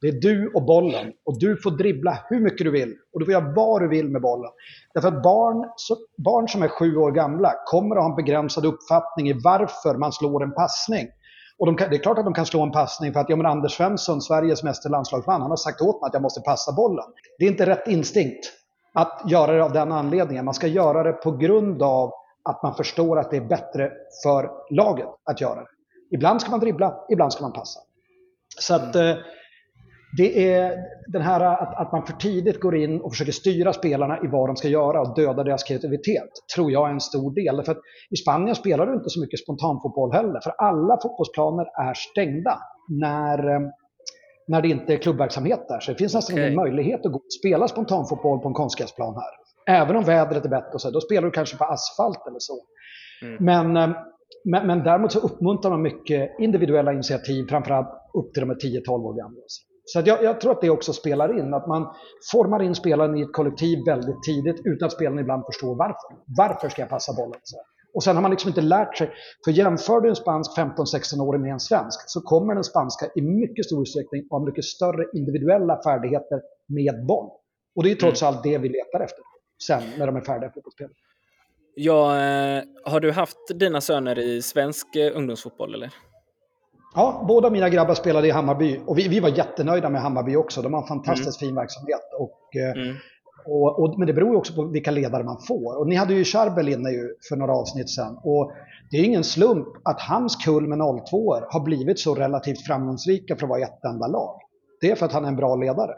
det är du och bollen. Och du får dribbla hur mycket du vill. Och du får göra vad du vill med bollen. Därför att barn, så, barn som är sju år gamla kommer att ha en begränsad uppfattning i varför man slår en passning. Och de kan, det är klart att de kan slå en passning för att ja, men Anders Svensson, Sveriges meste landslagsman, han har sagt åt mig att jag måste passa bollen. Det är inte rätt instinkt att göra det av den anledningen. Man ska göra det på grund av att man förstår att det är bättre för laget att göra det. Ibland ska man dribbla, ibland ska man passa. Så att eh, det är den här att, att man för tidigt går in och försöker styra spelarna i vad de ska göra och döda deras kreativitet, tror jag är en stor del. För I Spanien spelar du inte så mycket spontanfotboll heller, för alla fotbollsplaner är stängda när, eh, när det inte är klubbverksamhet där. Så det finns nästan okay. ingen möjlighet att gå och spela spontanfotboll på en konstgräsplan här. Även om vädret är bättre, så, då spelar du kanske på asfalt eller så. Mm. Men, eh, men, men däremot så uppmuntrar man mycket individuella initiativ, framförallt upp till de är 10-12 år gamla. Så jag, jag, tror att det också spelar in, att man formar in spelaren i ett kollektiv väldigt tidigt utan att spelaren ibland förstår varför. Varför ska jag passa bollen? Så. Och sen har man liksom inte lärt sig, för jämför du en spansk 15-16-åring med en svensk så kommer den spanska i mycket stor utsträckning ha mycket större individuella färdigheter med boll. Och det är trots mm. allt det vi letar efter sen när de är färdiga fotbollsspelare. Ja, eh, har du haft dina söner i svensk eh, ungdomsfotboll eller? Ja, båda mina grabbar spelade i Hammarby och vi, vi var jättenöjda med Hammarby också. De har en fantastiskt mm. fin verksamhet. Och, eh, mm. och, och, men det beror ju också på vilka ledare man får. Och ni hade ju Charbel inne ju för några avsnitt sedan. Och det är ingen slump att hans kull med 02 har blivit så relativt framgångsrika för att vara ett enda lag. Det är för att han är en bra ledare.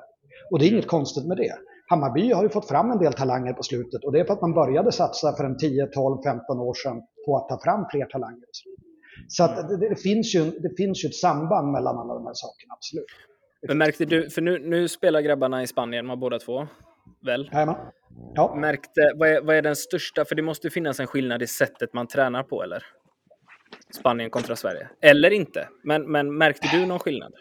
Och det är inget konstigt med det. Hammarby har ju fått fram en del talanger på slutet och det är för att man började satsa för en 10, 12, 15 år sedan på att ta fram fler talanger. Så att det, det, finns ju, det finns ju ett samband mellan alla de här sakerna, absolut. Men märkte du, för nu, nu spelar grabbarna i Spanien, de båda två, väl? Jajamän. Ja. Märkte, vad är, vad är den största, för det måste finnas en skillnad i sättet man tränar på, eller? Spanien kontra Sverige. Eller inte, men, men märkte du någon skillnad?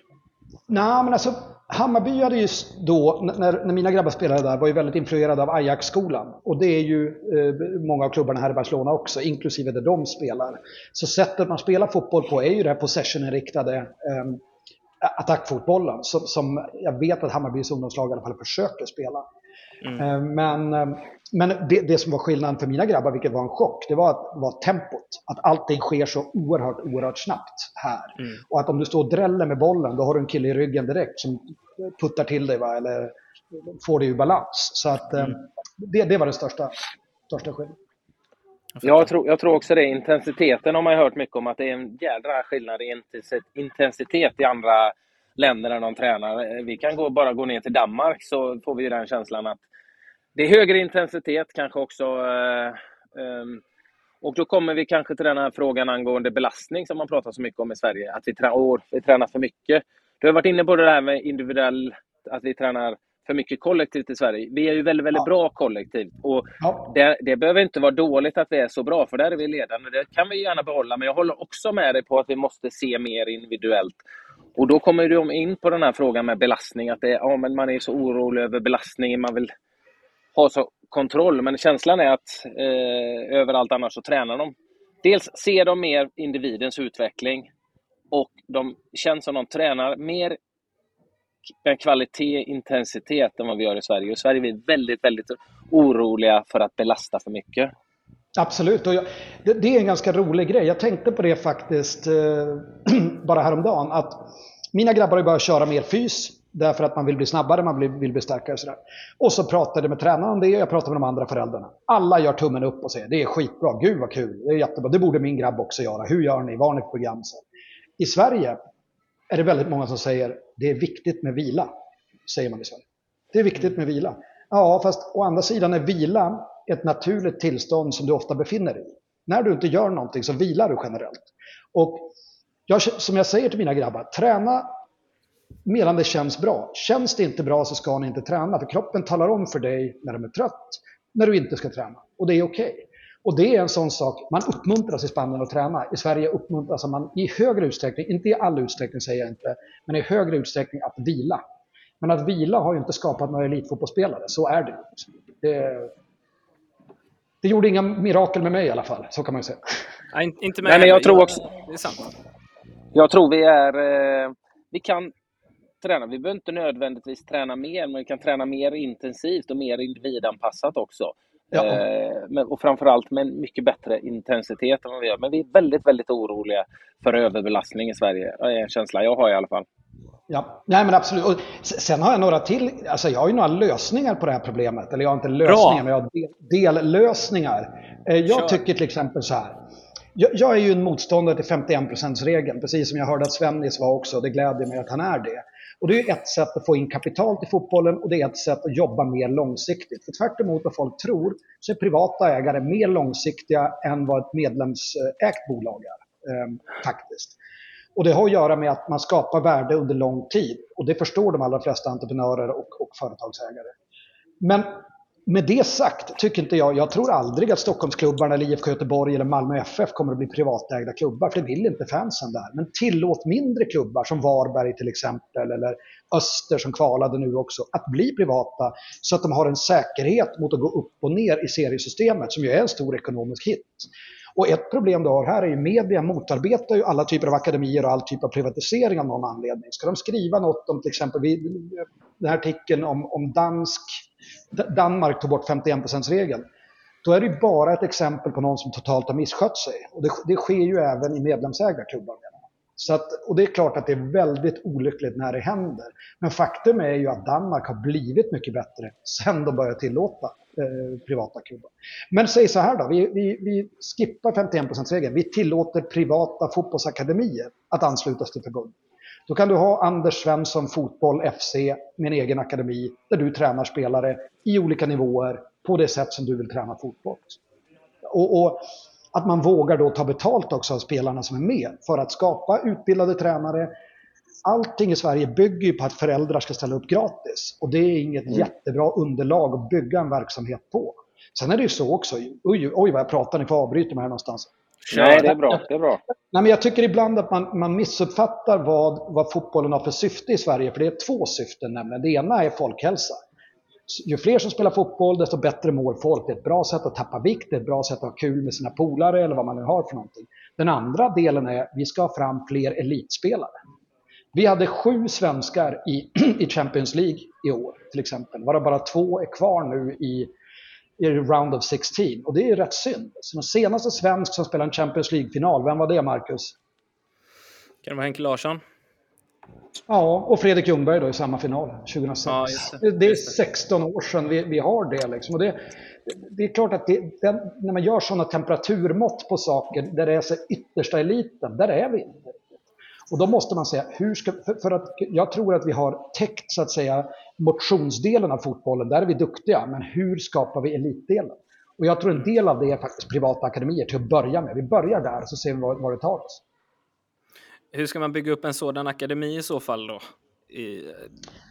Nej, men alltså Hammarby hade ju då, när, när mina grabbar spelade där, var ju väldigt influerade av Ajax-skolan. Och det är ju eh, många av klubbarna här i Barcelona också, inklusive där de spelar. Så sättet man spelar fotboll på är ju det här possession-inriktade eh, attackfotbollen, som, som jag vet att Hammarbys ungdomslag i alla fall försöker spela. Mm. Eh, men eh, men det, det, som var skillnaden för mina grabbar, vilket var en chock, det var, att, var tempot. Att allting sker så oerhört, oerhört snabbt här. Mm. Och att om du står och dräller med bollen, då har du en kille i ryggen direkt som puttar till dig, va? eller får dig ur balans. Så att mm. det, det var den största, största skillnaden. Jag tror, jag tror också det. Intensiteten har man hört mycket om, att det är en jädra skillnad i intensitet i andra länder när de tränar. Vi kan gå, bara gå ner till Danmark så får vi den känslan att det är högre intensitet kanske också. Eh, ehm, och då kommer vi kanske till den här frågan angående belastning som man pratar så mycket om i Sverige. Att vi, trä vi tränar för mycket. Du har varit inne på det här med individuell, att vi tränar för mycket kollektivt i Sverige. Vi är ju väldigt, väldigt ja. bra kollektivt. Och ja. det, det behöver inte vara dåligt att vi är så bra, för där är vi ledande. Det kan vi gärna behålla. Men jag håller också med dig på att vi måste se mer individuellt. Och då kommer de in på den här frågan med belastning. Att det, ja, men man är så orolig över belastningen. Man vill ha så kontroll. Men känslan är att eh, överallt annars så tränar de. Dels ser de mer individens utveckling och de känns som de tränar mer med kvalitet, intensitet än vad vi gör i Sverige. I Sverige är vi väldigt, väldigt oroliga för att belasta för mycket. Absolut, och jag, det, det, är en ganska rolig grej. Jag tänkte på det faktiskt eh, bara häromdagen. Att mina grabbar har börjat köra mer fys. Därför att man vill bli snabbare, man vill, vill bli starkare och sådär. Och så pratade jag med tränaren om det och jag pratade med de andra föräldrarna. Alla gör tummen upp och säger det är skitbra, gud vad kul, det är jättebra, det borde min grabb också göra. Hur gör ni? Var ni på program? Så. I Sverige är det väldigt många som säger det är viktigt med vila. Säger man i Sverige. Det är viktigt med vila. Ja, fast å andra sidan är vila ett naturligt tillstånd som du ofta befinner dig i. När du inte gör någonting så vilar du generellt. Och jag, som jag säger till mina grabbar, träna medan det känns bra. Känns det inte bra så ska ni inte träna, för kroppen talar om för dig när de är trött, när du inte ska träna. Och det är okej. Okay. Och det är en sån sak, man uppmuntras i Spanien att träna. I Sverige uppmuntras man i högre utsträckning, inte i all utsträckning säger jag inte, men i högre utsträckning att vila. Men att vila har ju inte skapat några elitfotbollsspelare, så är det. Det, det gjorde inga mirakel med mig i alla fall, så kan man ju säga. Nej, inte med Nej, men jag tror också... Det är sant. Jag tror vi är... Eh, vi kan träna. Vi behöver inte nödvändigtvis träna mer, men vi kan träna mer intensivt och mer individanpassat också. Ja. Eh, och framförallt med mycket bättre intensitet än vad vi gör. Men vi är väldigt, väldigt oroliga för överbelastning i Sverige. Det är en känsla jag har i alla fall. Ja, nej men absolut. Och sen har jag några till, alltså jag har ju några lösningar på det här problemet. Eller jag har inte lösningar, Bra. men jag har del, dellösningar. Eh, jag Kör. tycker till exempel så här. Jag, jag är ju en motståndare till 51%-regeln, precis som jag hörde att Svennis var också. Det gläder mig att han är det. Och det är ett sätt att få in kapital till fotbollen och det är ett sätt att jobba mer långsiktigt. För tvärt emot vad folk tror så är privata ägare mer långsiktiga än vad ett medlemsägt bolag är. Eh, faktiskt. Och det har att göra med att man skapar värde under lång tid. Och det förstår de allra flesta entreprenörer och, och företagsägare. Men med det sagt tycker inte jag, jag tror aldrig att Stockholmsklubbarna eller IFK Göteborg eller Malmö FF kommer att bli privatägda klubbar, för det vill inte fansen där. Men tillåt mindre klubbar som Varberg till exempel, eller Öster som kvalade nu också, att bli privata så att de har en säkerhet mot att gå upp och ner i seriesystemet, som ju är en stor ekonomisk hit. Och ett problem du har här är ju media motarbetar ju alla typer av akademier och all typ av privatisering av någon anledning. Ska de skriva något om till exempel den här artikeln om, om dansk, Danmark tog bort 51%-regeln. Då är det ju bara ett exempel på någon som totalt har misskött sig. Och det, det sker ju även i medlemsägda klubbar. Så att, och det är klart att det är väldigt olyckligt när det händer. Men faktum är ju att Danmark har blivit mycket bättre sen de började tillåta eh, privata klubbar. Men säg så här då, vi, vi, vi skippar 51%-regeln. Vi tillåter privata fotbollsakademier att anslutas till förbundet. Då kan du ha Anders Svensson Fotboll FC med en egen akademi där du tränar spelare i olika nivåer på det sätt som du vill träna fotboll. Och, och att man vågar då ta betalt också av spelarna som är med för att skapa utbildade tränare. Allting i Sverige bygger ju på att föräldrar ska ställa upp gratis och det är inget mm. jättebra underlag att bygga en verksamhet på. Sen är det ju så också, oj, oj vad jag pratar, ni får avbryta mig här någonstans. Nej, det är bra. Det är bra. Nej, men jag tycker ibland att man, man missuppfattar vad, vad fotbollen har för syfte i Sverige, för det är två syften nämligen. Det ena är folkhälsa ju fler som spelar fotboll, desto bättre mår folk. Det är ett bra sätt att tappa vikt, det är ett bra sätt att ha kul med sina polare eller vad man nu har för någonting. Den andra delen är att vi ska ha fram fler elitspelare. Vi hade sju svenskar i, i Champions League i år till exempel, varav bara två är kvar nu i, i Round of 16. Och det är rätt synd. Så den senaste svensk som spelade en Champions League-final, vem var det Marcus? Kan det vara Henke Larsson? Ja, och Fredrik Ljungberg då i samma final 2006. Ja, det. det. är 16 år sedan vi, vi har det. Liksom. Och det, det är klart att det, den, när man gör sådana temperaturmått på saker där det är så yttersta eliten, där är vi inte. Och då måste man säga, hur ska, för, för, att jag tror att vi har täckt så att säga motionsdelen av fotbollen, där är vi duktiga, men hur skapar vi elitdelen? Och jag tror en del av det är faktiskt privata akademier till att börja med. Vi börjar där så ser vi var, var det tar oss. Hur ska man bygga upp en sådan akademi i så fall då? I,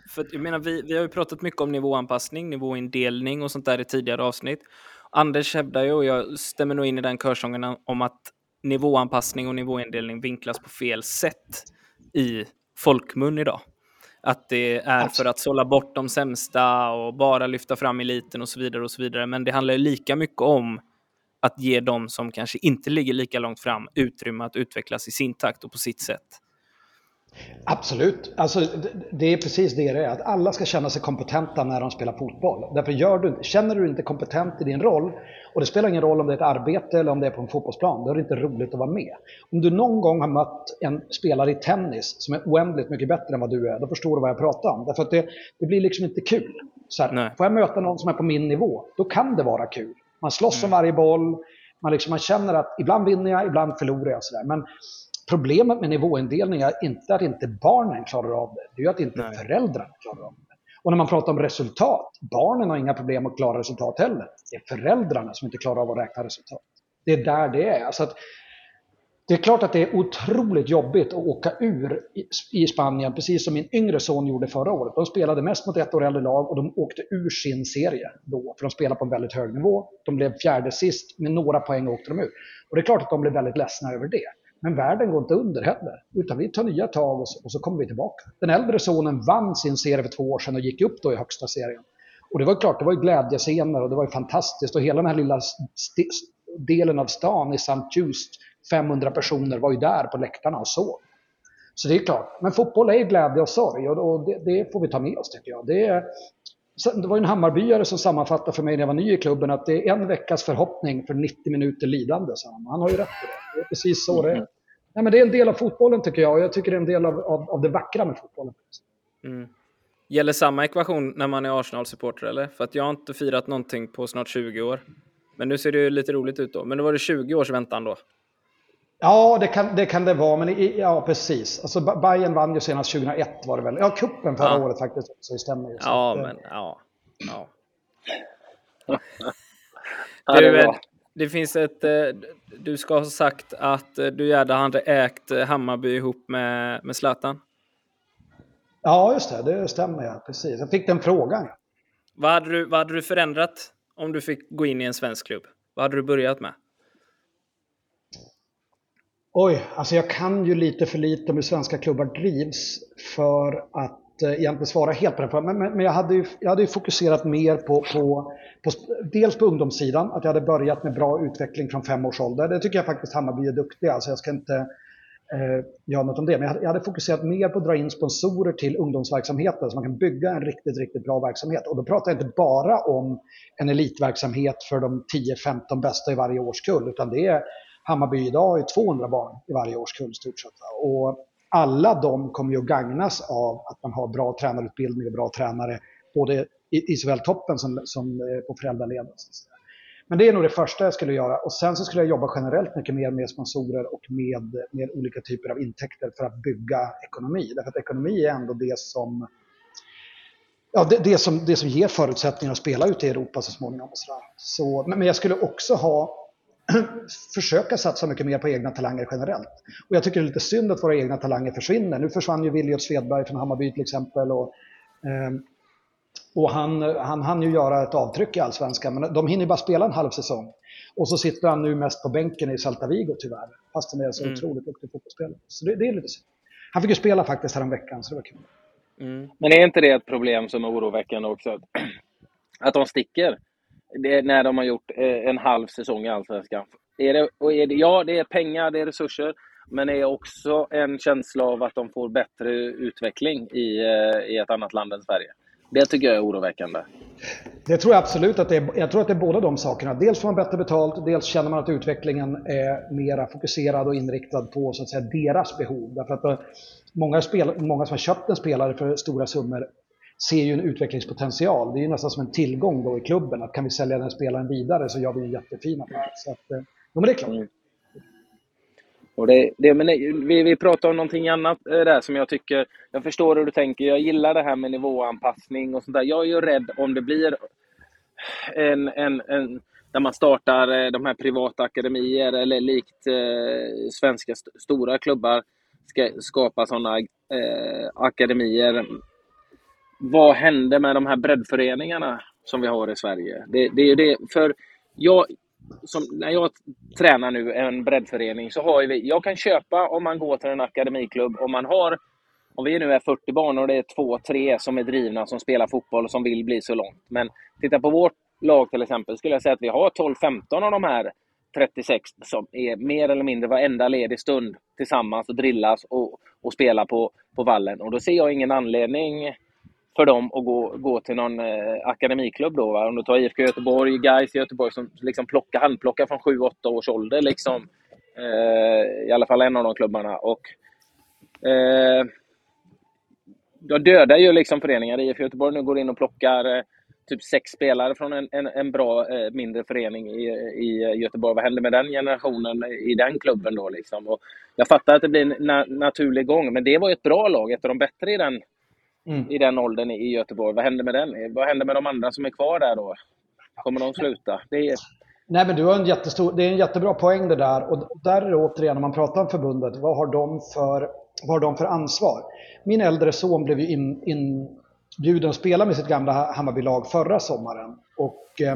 för jag menar, vi, vi har ju pratat mycket om nivåanpassning, nivåindelning och sånt där i tidigare avsnitt. Anders hävdar ju, och jag stämmer nog in i den körsången, om att nivåanpassning och nivåindelning vinklas på fel sätt i folkmun idag. Att det är för att sålla bort de sämsta och bara lyfta fram eliten och så vidare och så vidare. Men det handlar ju lika mycket om att ge de som kanske inte ligger lika långt fram utrymme att utvecklas i sin takt och på sitt sätt. Absolut. Alltså, det är precis det det är. Att alla ska känna sig kompetenta när de spelar fotboll. Därför gör du, känner du dig inte kompetent i din roll, och det spelar ingen roll om det är ett arbete eller om det är på en fotbollsplan, då är det inte roligt att vara med. Om du någon gång har mött en spelare i tennis som är oändligt mycket bättre än vad du är, då förstår du vad jag pratar om. Därför att det, det blir liksom inte kul. Så här, får jag möta någon som är på min nivå, då kan det vara kul. Man slåss mm. om varje boll. Man, liksom, man känner att ibland vinner jag, ibland förlorar jag. Sådär. Men problemet med nivåindelning är inte att inte barnen klarar av det. Det är att inte Nej. föräldrarna klarar av det. Och när man pratar om resultat, barnen har inga problem att klara resultat heller. Det är föräldrarna som inte klarar av att räkna resultat. Det är där det är. Alltså att det är klart att det är otroligt jobbigt att åka ur i Spanien, precis som min yngre son gjorde förra året. De spelade mest mot ett år äldre lag och de åkte ur sin serie då, för de spelade på en väldigt hög nivå. De blev fjärde sist, med några poäng åkte de ur. Och det är klart att de blev väldigt ledsna över det. Men världen går inte under heller, utan vi tar nya tag och så, och så kommer vi tillbaka. Den äldre sonen vann sin serie för två år sedan och gick upp då i högsta serien. Och det var klart, det var ju glädjescener och det var ju fantastiskt. Och hela den här lilla delen av stan i St. Just 500 personer var ju där på läktarna och såg. Så det är klart. Men fotboll är glädje och sorg och det, det får vi ta med oss tycker jag. Det, är, det var en Hammarbyare som sammanfattade för mig när jag var ny i klubben att det är en veckas förhoppning för 90 minuter lidande. Så han har ju rätt på det. Det är precis så det är. Nej, men det är en del av fotbollen tycker jag och jag tycker det är en del av, av, av det vackra med fotbollen. Mm. Gäller samma ekvation när man är Arsenal-supporter eller? För att jag har inte firat någonting på snart 20 år. Men nu ser det ju lite roligt ut då. Men då var det 20 års väntan då? Ja, det kan det, kan det vara. Men i, ja, precis. Alltså, Bayern vann ju senast 2001 var det väl. Ja, kuppen förra ja. året faktiskt. Så det stämmer ju. Ja, att, men ja. ja. du, det finns ett... Eh, du ska ha sagt att eh, du gärna hade ägt eh, Hammarby ihop med, med Zlatan. Ja, just det. Det stämmer, ja. Precis. Jag fick den frågan. Vad hade, du, vad hade du förändrat om du fick gå in i en svensk klubb? Vad hade du börjat med? Oj, alltså jag kan ju lite för lite om hur svenska klubbar drivs för att eh, egentligen svara helt på den frågan. Men, men, men, jag, hade ju, jag hade ju fokuserat mer på, på, på, dels på ungdomssidan, att jag hade börjat med bra utveckling från fem års ålder. Det tycker jag faktiskt Hammarby är duktiga, alltså jag ska inte eh, göra något om det. Men jag hade, jag hade, fokuserat mer på att dra in sponsorer till ungdomsverksamheten så man kan bygga en riktigt, riktigt bra verksamhet. Och då pratar jag inte bara om en elitverksamhet för de 10-15 bästa i varje årskull, utan det är Hammarby idag har 200 barn i varje årskull stort sett. Och alla de kommer ju att gagnas av att man har bra tränarutbildning och bra tränare både i, i såväl toppen som, som eh, på föräldraleden. Men det är nog det första jag skulle göra. Och sen så skulle jag jobba generellt mycket mer med sponsorer och med, med olika typer av intäkter för att bygga ekonomi. Därför att ekonomi är ändå det som ja, det, det, som, det som ger förutsättningar att spela ute i Europa så småningom. Och så, så men jag skulle också ha försöka satsa mycket mer på egna talanger generellt. Och jag tycker det är lite synd att våra egna talanger försvinner. Nu försvann ju Williot Svedberg från Hammarby till exempel. Och, eh, och han, han hann ju göra ett avtryck i Allsvenskan, men de hinner bara spela en halv säsong. Och så sitter han nu mest på bänken i Celta Vigo tyvärr, fast han är så mm. otroligt duktig fotbollsspelare. Så det, det, är lite synd. Han fick ju spela faktiskt häromveckan, så det var kul. Mm. Men är inte det ett problem som är oroväckande också? Att de sticker? Det, när de har gjort eh, en halv säsong i Allsvenskan. Är det, och är det, ja, det är pengar, det är resurser, men det är också en känsla av att de får bättre utveckling i, eh, i ett annat land än Sverige. Det tycker jag är oroväckande. Det tror jag absolut att det är. Jag tror att det är båda de sakerna. Dels får man bättre betalt, dels känner man att utvecklingen är mera fokuserad och inriktad på så att säga, deras behov. Därför att eh, många, spel, många som har köpt en spelare för stora summor ser ju en utvecklingspotential. Det är ju nästan som en tillgång då i klubben att kan vi sälja den spelaren vidare så gör vi en jättefin affär. Så att, eh, ja, men det är klart. Mm. Och det, det, men vi, vi pratar om någonting annat eh, där som jag tycker, jag förstår hur du tänker, jag gillar det här med nivåanpassning och sånt där. Jag är ju rädd om det blir en, en, en där man startar eh, de här privata akademier eller likt eh, svenska st stora klubbar ska skapa sådana eh, akademier vad händer med de här breddföreningarna som vi har i Sverige? Det, det är det, för jag, som, när jag tränar nu en breddförening så har vi, jag kan köpa om man går till en akademiklubb, om man har, om vi nu är 40 barn och det är två, tre som är drivna som spelar fotboll och som vill bli så långt. Men titta på vårt lag till exempel, skulle jag säga att vi har 12-15 av de här 36 som är mer eller mindre varenda ledig stund tillsammans och drillas och, och spelar på, på vallen. Och då ser jag ingen anledning för dem att gå, gå till någon eh, akademiklubb. Då, va? Om du tar IFK Göteborg, Gais i Göteborg som liksom plockar, handplockar från 7-8 års ålder. Liksom, eh, I alla fall en av de klubbarna. Och, eh, de dödar ju liksom föreningar. IFK Göteborg nu går in och plockar eh, typ sex spelare från en, en, en bra eh, mindre förening i, i Göteborg. Vad händer med den generationen i den klubben då? Liksom? Och jag fattar att det blir en na naturlig gång, men det var ju ett bra lag, ett av de bättre i den mm. i den åldern i Göteborg. Vad händer med den? Vad händer med de andra som är kvar där då? Kommer de sluta? Det är... Nej, men du har en jättestor, det är en jättebra poäng det där. Och där är det återigen, om man pratar om förbundet, vad har de för, vad har de för ansvar? Min äldre son blev ju in, inbjuden att spela med sitt gamla Hammarbylag förra sommaren. Och eh,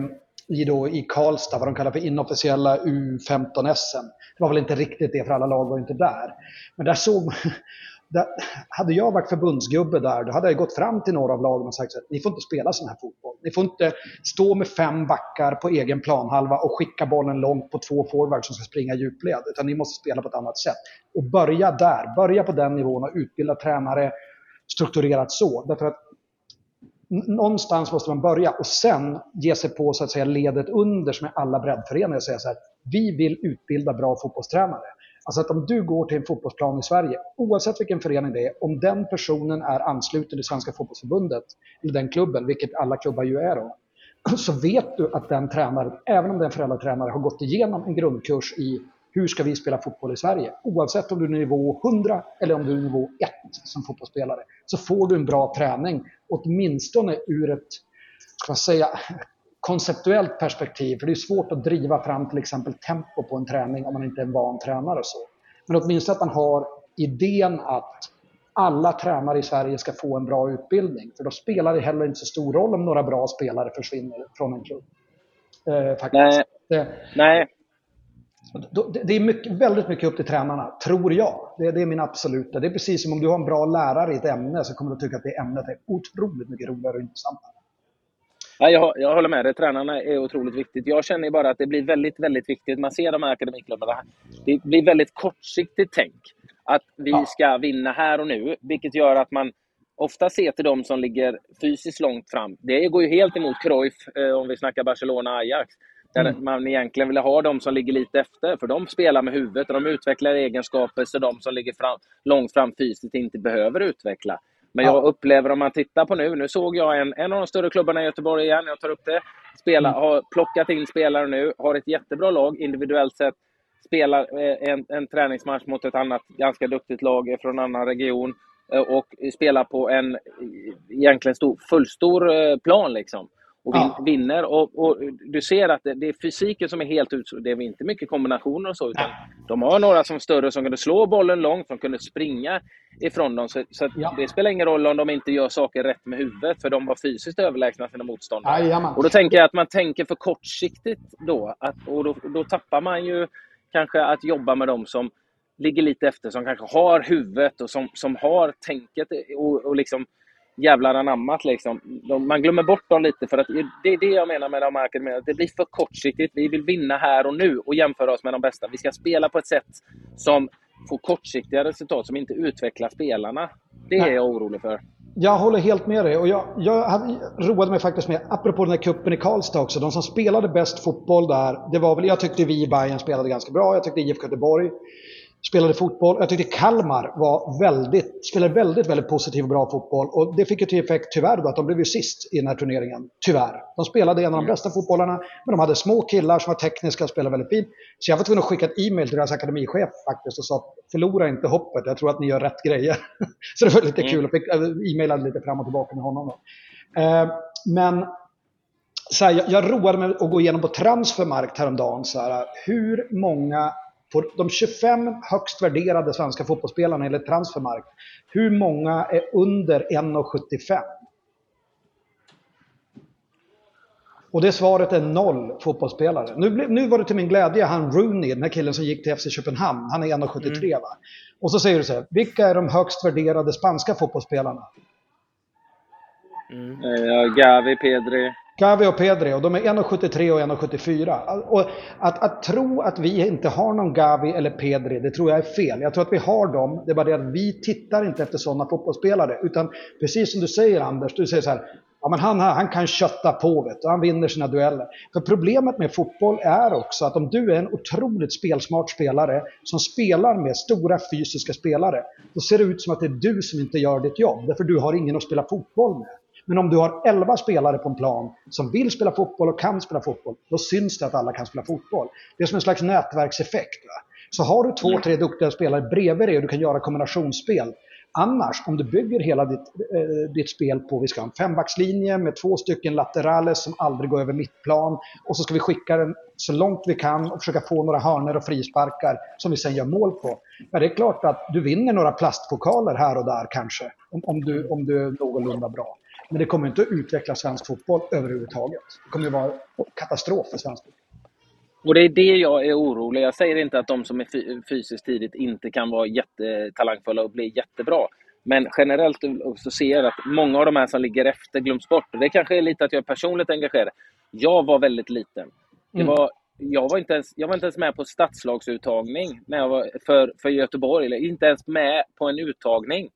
i, då, i Karlstad, vad de kallar för inofficiella U15-SM. Det var väl inte riktigt det, för alla lag var inte där. Men där såg där, hade jag varit förbundsgubbe där, då hade jag gått fram till några av lagen och sagt att ni får inte spela sån här fotboll. Ni får inte stå med fem backar på egen planhalva och skicka bollen långt på två forwards som ska springa djupled. Utan ni måste spela på ett annat sätt. Och börja där. Börja på den nivån och utbilda tränare strukturerat så. Därför att någonstans måste man börja och sen ge sig på så att säga ledet under som är alla breddföreningar och säga så här. Vi vill utbilda bra fotbollstränare. Alltså att om du går till en fotbollsplan i Sverige, oavsett vilken förening det är, om den personen är ansluten till Svenska fotbollsförbundet, eller den klubben, vilket alla klubbar ju är då, så vet du att den tränaren, även om den föräldratränare, har gått igenom en grundkurs i hur ska vi spela fotboll i Sverige? Oavsett om du är nivå 100 eller om du är nivå 1 som fotbollsspelare, så får du en bra träning, åtminstone ur ett, ska man säga, konceptuellt perspektiv. För det är svårt att driva fram till exempel tempo på en träning om man inte är en van tränare. Och så. Men åtminstone att man har idén att alla tränare i Sverige ska få en bra utbildning. För då spelar det heller inte så stor roll om några bra spelare försvinner från en klubb. Eh, faktiskt. Nej. Det, Nej. Det är mycket, väldigt mycket upp till tränarna, tror jag. Det, det, är min absoluta. Det är precis som om du har en bra lärare i ett ämne så kommer du tycka att det ämnet är otroligt mycket roligare och intressantare. Ja, jag, jag håller med dig. Tränarna är otroligt viktigt. Jag känner bara att det blir väldigt, väldigt viktigt. Man ser de här akademiklubbarna. Det blir väldigt kortsiktigt tänk. Att vi ja. ska vinna här och nu, vilket gör att man ofta ser till de som ligger fysiskt långt fram. Det går ju helt emot Cruyff, eh, om vi snackar Barcelona Ajax. Där mm. man egentligen vill ha de som ligger lite efter, för de spelar med huvudet och de utvecklar egenskaper så de som ligger fram, långt fram fysiskt inte behöver utveckla. Men jag upplever om man tittar på nu, nu såg jag en, en av de större klubbarna i Göteborg igen, jag tar upp det, spela, mm. har plockat in spelare nu, har ett jättebra lag individuellt sett, spelar eh, en, en träningsmatch mot ett annat ganska duktigt lag från en annan region eh, och spelar på en egentligen stor, fullstor eh, plan. Liksom och vin, ja. vinner. Och, och, du ser att det, det, är fysiken som är helt ut. Det är inte mycket kombinationer och så, utan de har några som är större som kunde slå bollen långt, som kunde springa ifrån dem. Så, så ja. det spelar ingen roll om de inte gör saker rätt med huvudet, för de var fysiskt överlägsna sina motståndare. Ja, och då tänker jag att man tänker för kortsiktigt då, att, och då, då tappar man ju kanske att jobba med dem som ligger lite efter, som kanske har huvudet och som, som har tänket och, och liksom jävlar anammat. Liksom. De, man glömmer bort dem lite, för att det är det jag menar med de här. Det blir för kortsiktigt. Vi vill vinna här och nu och jämföra oss med de bästa. Vi ska spela på ett sätt som får kortsiktiga resultat, som inte utvecklar spelarna. Det är jag orolig för. Jag håller helt med dig. Och jag, jag hade, roade mig faktiskt med, apropå den här kuppen i Karlstad också, de som spelade bäst fotboll där, det var väl, jag tyckte vi i Bayern spelade ganska bra, jag tyckte IFK Göteborg spelade fotboll. Jag tyckte Kalmar var väldigt, spelade väldigt, väldigt positiv och bra fotboll. Och det fick ju till effekt, tyvärr, då, att de blev ju sist i den här turneringen. Tyvärr. De spelade en av de mm. bästa fotbollarna, men de hade små killar som var tekniska och spelade väldigt fint. Så jag var tvungen att skicka ett e-mail till deras akademichef faktiskt och sa förlora inte hoppet, jag tror att ni gör rätt grejer. så det var lite mm. kul, jag fick e-maila lite fram och tillbaka med honom. Då. Eh, men så här, jag, jag roade mig att gå igenom på Transfermarkt häromdagen. Så här, hur många på de 25 högst värderade svenska fotbollsspelarna enligt Transfermarkt, hur många är under 1,75? Och det svaret är noll fotbollsspelare. Nu, nu var det till min glädje han Rooney, den här killen som gick till FC Köpenhamn. Han är 1,73 mm. va? Och så säger du så här, vilka är de högst värderade spanska fotbollsspelarna? Mm. Eh, Gavi, Pedri. Gavi och Pedri och de är 1,73 och 1,74. Och att, att tro att vi inte har någon Gavi eller Pedri, det tror jag är fel. Jag tror att vi har dem, det är bara det att vi tittar inte efter sådana fotbollsspelare. Utan precis som du säger Anders, du säger så här, ja men han, han kan kötta på vet och han vinner sina dueller. För problemet med fotboll är också att om du är en otroligt spelsmart spelare som spelar med stora fysiska spelare, då ser det ut som att det är du som inte gör ditt jobb, därför du har ingen att spela fotboll med. Men om du har 11 spelare på en plan som vill spela fotboll och kan spela fotboll, då syns det att alla kan spela fotboll. Det är som en slags nätverkseffekt. Va? Så har du två, tre duktiga spelare bredvid dig och du kan göra kombinationsspel. Annars, om du bygger hela ditt, eh, ditt spel på, vi ska ha en fembackslinje med två stycken laterales som aldrig går över mittplan och så ska vi skicka den så långt vi kan och försöka få några hörner och frisparkar som vi sen gör mål på. Ja, det är klart att du vinner några plastpokaler här och där kanske, om, om, du, om du är någorlunda bra. Men det kommer inte att utveckla svensk fotboll överhuvudtaget. Det kommer att vara katastrof för svensk fotboll. Och det är det jag är orolig. Jag säger inte att de som är fysiskt tidigt inte kan vara jättetalangfulla och bli jättebra. Men generellt så ser jag att många av de här som ligger efter glöms bort. Det kanske är lite att jag är personligt engagerad. Jag var väldigt liten. Det mm. var, jag, var inte ens, jag var inte ens med på stadslagsuttagning när jag var för, för Göteborg. Eller inte ens med på en uttagning.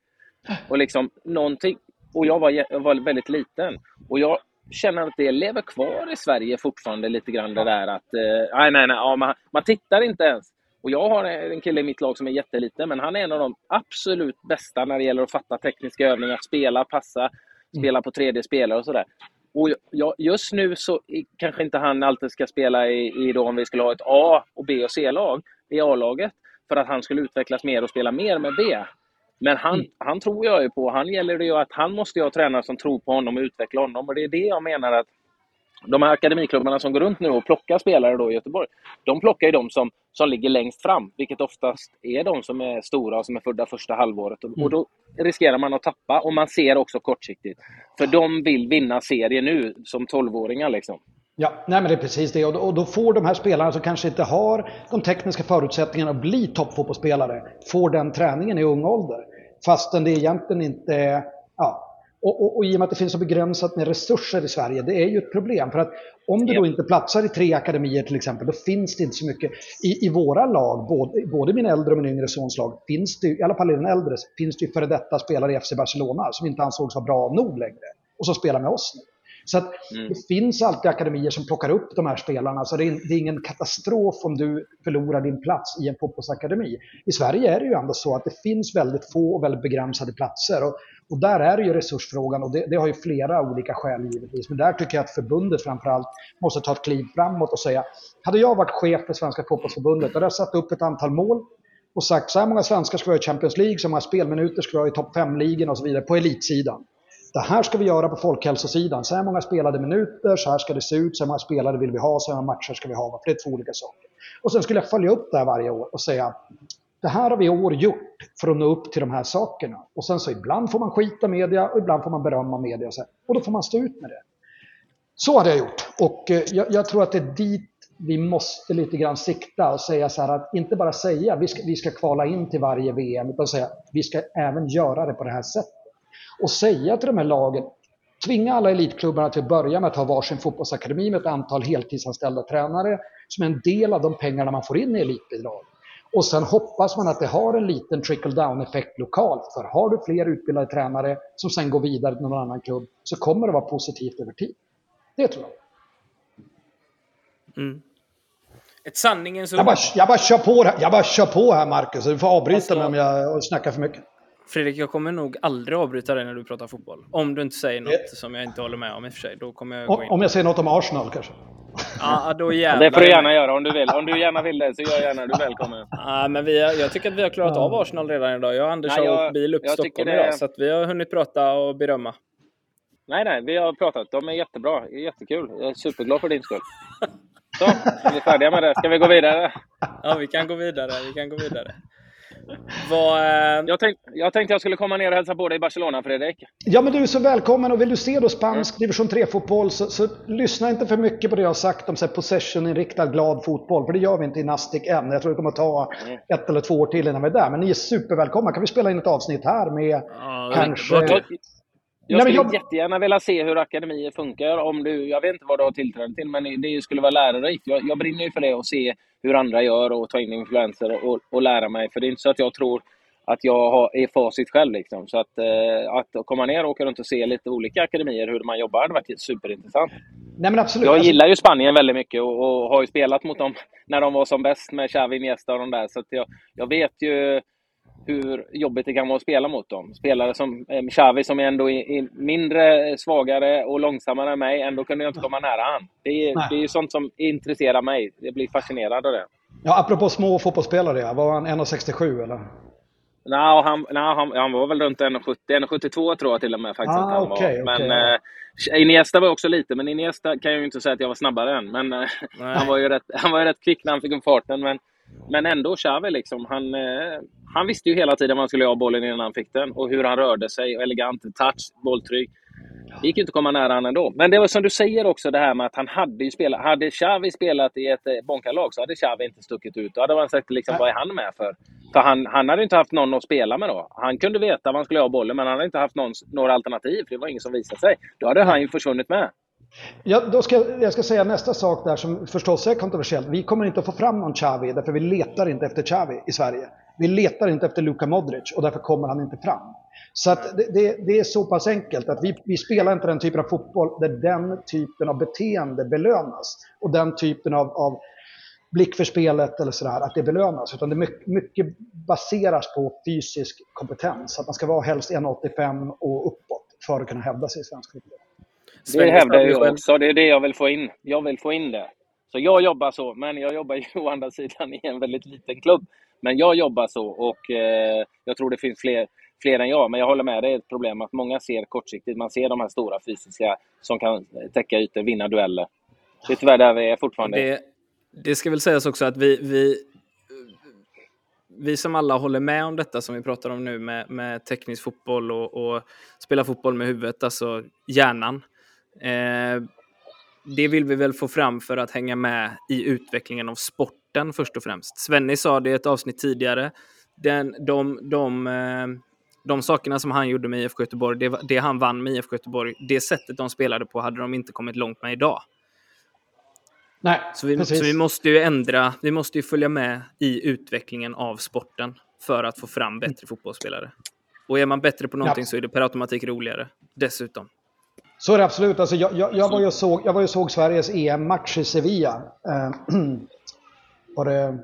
Och liksom någonting. Och jag var, var väldigt liten. Och jag känner att det lever kvar i Sverige fortfarande lite grann det där att... Eh, nej, nej, nej. Ja, man, man tittar inte ens. Och jag har en kille i mitt lag som är jätteliten, men han är en av de absolut bästa när det gäller att fatta tekniska övningar, spela, passa, mm. spela på tredje spelare och sådär. Och jag, just nu så kanske inte han alltid ska spela i, i då om vi skulle ha ett A och B och C-lag i A-laget för att han skulle utvecklas mer och spela mer med B. Men han, mm. han tror jag ju på. Han gäller det ju att han måste ju ha tränare som tror på honom och utveckla honom. Och det är det jag menar att de här akademiklubbarna som går runt nu och plockar spelare då i Göteborg, de plockar ju de som, som ligger längst fram, vilket oftast är de som är stora och som är födda första halvåret. Mm. Och då riskerar man att tappa och man ser också kortsiktigt. För de vill vinna serien nu som 12-åringar liksom. Ja, nej men det är precis det. Och då får de här spelarna som kanske inte har de tekniska förutsättningarna att bli toppfotbollsspelare, får den träningen i ung ålder. Fastän det egentligen inte ja, och, och, och, i och med att det finns så begränsat med resurser i Sverige, det är ju ett problem. För att om du då inte platsar i tre akademier till exempel, då finns det inte så mycket. I, i våra lag, både, både min äldre och min yngre sons lag, finns det, i alla fall i den äldre, finns det ju före detta spelare i FC Barcelona som inte ansågs vara bra nog längre. Och som spelar med oss nu. Så att mm. det finns alltid akademier som plockar upp de här spelarna. Så det är, det är, ingen katastrof om du förlorar din plats i en fotbollsakademi. I Sverige är det ju ändå så att det finns väldigt få och väldigt begränsade platser. Och och där är det ju resursfrågan och det, det, har ju flera olika skäl givetvis. Men där tycker jag att förbundet framförallt måste ta ett kliv framåt och säga, hade jag varit chef för Svenska fotbollsförbundet, hade jag satt upp ett antal mål och sagt så här många svenskar ska vi ha i Champions League, så många spelminuter ska vi ha i topp 5-ligan och så vidare på elitsidan. Det här ska vi göra på folkhälsosidan. Så här många spelade minuter, så här ska det se ut, så här många spelare vill vi ha, så här många matcher ska vi ha. För det är två olika saker. Och sen skulle jag följa upp det här varje år och säga, det här har vi i år gjort för att nå upp till de här sakerna. Och sen så ibland får man skita media och ibland får man berömma media. Och, så och då får man stå ut med det. Så hade jag gjort. Och eh, jag, jag, tror att det är dit vi måste lite grann sikta och säga så här att inte bara säga vi ska, vi ska kvala in till varje VM utan säga vi ska även göra det på det här sättet. Och säga till de här lagen, tvinga alla elitklubbarna till att börja med att ha varsin fotbollsakademi med ett antal heltidsanställda tränare som är en del av de pengarna man får in i elitbidrag. Och sen hoppas man att det har en liten trickle-down-effekt lokalt. För har du fler utbildade tränare som sen går vidare till någon annan klubb så kommer det vara positivt över tid. Det tror jag. Mm. Ett sanningens jag bara, jag bara kör på här, jag bara kör på här Marcus. Du får avbryta mig om jag snackar för mycket. Fredrik, jag kommer nog aldrig avbryta dig när du pratar fotboll. Om du inte säger något det... som jag inte håller med om i och för sig. Då kommer jag gå in. Om jag säger något om Arsenal kanske? Ja, då jävlar. Det får du gärna göra om du vill. Om du gärna vill det så gör gärna. Du är välkommen. Ja, men vi har, jag tycker att vi har klarat av Arsenal redan idag. Jag och Anders nej, har åkt bil upp till Stockholm det... idag, så att vi har hunnit prata och berömma. Nej, nej, vi har pratat. De är jättebra. Det är jättekul. Jag är superglad för din skull. Så, är vi färdiga med det? Ska vi gå vidare? Ja, vi kan gå vidare. Vi kan gå vidare. Vad, eh... jag, tänkte, jag tänkte jag skulle komma ner och hälsa på dig i Barcelona, Fredrik. Ja, men du är så välkommen. Och vill du se då spansk mm. division 3-fotboll så, så, lyssna inte för mycket på det jag har sagt om possession-inriktad glad fotboll. För det gör vi inte i Nastic än. Jag tror det kommer att ta mm. ett eller två år till innan vi är där. Men ni är supervälkomna. Kan vi spela in ett avsnitt här med ja, kanske... Jag, jag skulle jag... jättegärna vilja se hur akademier funkar. Om du, jag vet inte vad du har tillträde till, men det skulle vara lärorikt. Jag, jag brinner ju för det och se hur andra gör och ta in influenser och, och lära mig. För det är inte så att jag tror att jag har, är facit själv. Liksom. Så att, eh, att komma ner och åka runt och se lite olika akademier, hur man jobbar, hade varit superintressant. Nej, men absolut. Jag gillar ju Spanien väldigt mycket och, och har ju spelat mot dem när de var som bäst med Xavi, Iniesta och de där. Så jag, jag vet ju hur jobbigt det kan vara att spela mot dem. Spelare som eh, Xavi som är ändå är mindre, svagare och långsammare än mig, ändå kunde jag inte komma nära han. Det är, det är sånt som intresserar mig. Jag blir fascinerad av det. Ja, apropå små fotbollsspelare, var han 1,67 eller? Nej, han, nej, han, han var väl runt 1,70, 1,72 tror jag till och med faktiskt ah, att han okay, var. Men okay. eh, Iniesta var också lite, men Iniesta kan jag ju inte säga att jag var snabbare än. Men eh, han, var ju rätt, han var ju rätt kvick när han fick upp farten. Men, men ändå, Xavi liksom, han, eh, han visste ju hela tiden vad han skulle ha bollen innan han fick den och hur han rörde sig. Elegant, touch, bolltrygg. Det gick ju inte att komma nära honom ändå. Men det var som du säger också det här med att han hade ju spelat. Hade Xavi spelat i ett eh, Bonkalag så hade Xavi inte stuckit ut. Då hade man sagt liksom, vad är han med för? För han, han hade inte haft någon att spela med då. Han kunde veta var han skulle ha bollen, men han hade inte haft någon, några alternativ. För det var ingen som visade sig. Då hade han ju försvunnit med. Ja, då ska, jag ska säga nästa sak där som förstås är kontroversiellt. Vi kommer inte att få fram någon Xavi, därför vi letar inte efter Xavi i Sverige. Vi letar inte efter Luka Modric och därför kommer han inte fram. Så att det, det, det är så pass enkelt att vi, vi spelar inte den typen av fotboll där den typen av beteende belönas. Och den typen av, av blick för spelet eller sådär, att det belönas. Utan det mycket, mycket baseras på fysisk kompetens. Att man ska vara helst 1,85 och uppåt för att kunna hävda sig i svensk fotboll. Det hävdar jag också. Det är det jag vill få in. Jag vill få in det. Så jag jobbar så, men jag jobbar ju å andra sidan i en väldigt liten klubb. Men jag jobbar så och eh, jag tror det finns fler, fler än jag. Men jag håller med dig, det är ett problem att många ser kortsiktigt. Man ser de här stora fysiska som kan täcka ytor, vinna dueller. Det är tyvärr där vi är fortfarande. Det, det ska väl sägas också att vi, vi, vi som alla håller med om detta som vi pratar om nu med, med teknisk fotboll och, och spela fotboll med huvudet, alltså hjärnan. Eh, det vill vi väl få fram för att hänga med i utvecklingen av sport sporten först och främst. Svenny sa det i ett avsnitt tidigare. Den, de, de, eh, de sakerna som han gjorde med IFK Göteborg, det, det han vann med IFK Göteborg, det sättet de spelade på hade de inte kommit långt med idag. Nej, så vi, så vi måste ju ändra, vi måste ju följa med i utvecklingen av sporten för att få fram bättre fotbollsspelare. Och är man bättre på någonting ja. så är det per automatik roligare dessutom. Så är det absolut. Alltså jag, jag, jag var ju såg, jag var ju såg Sveriges EM-match i Sevilla. Eh, var det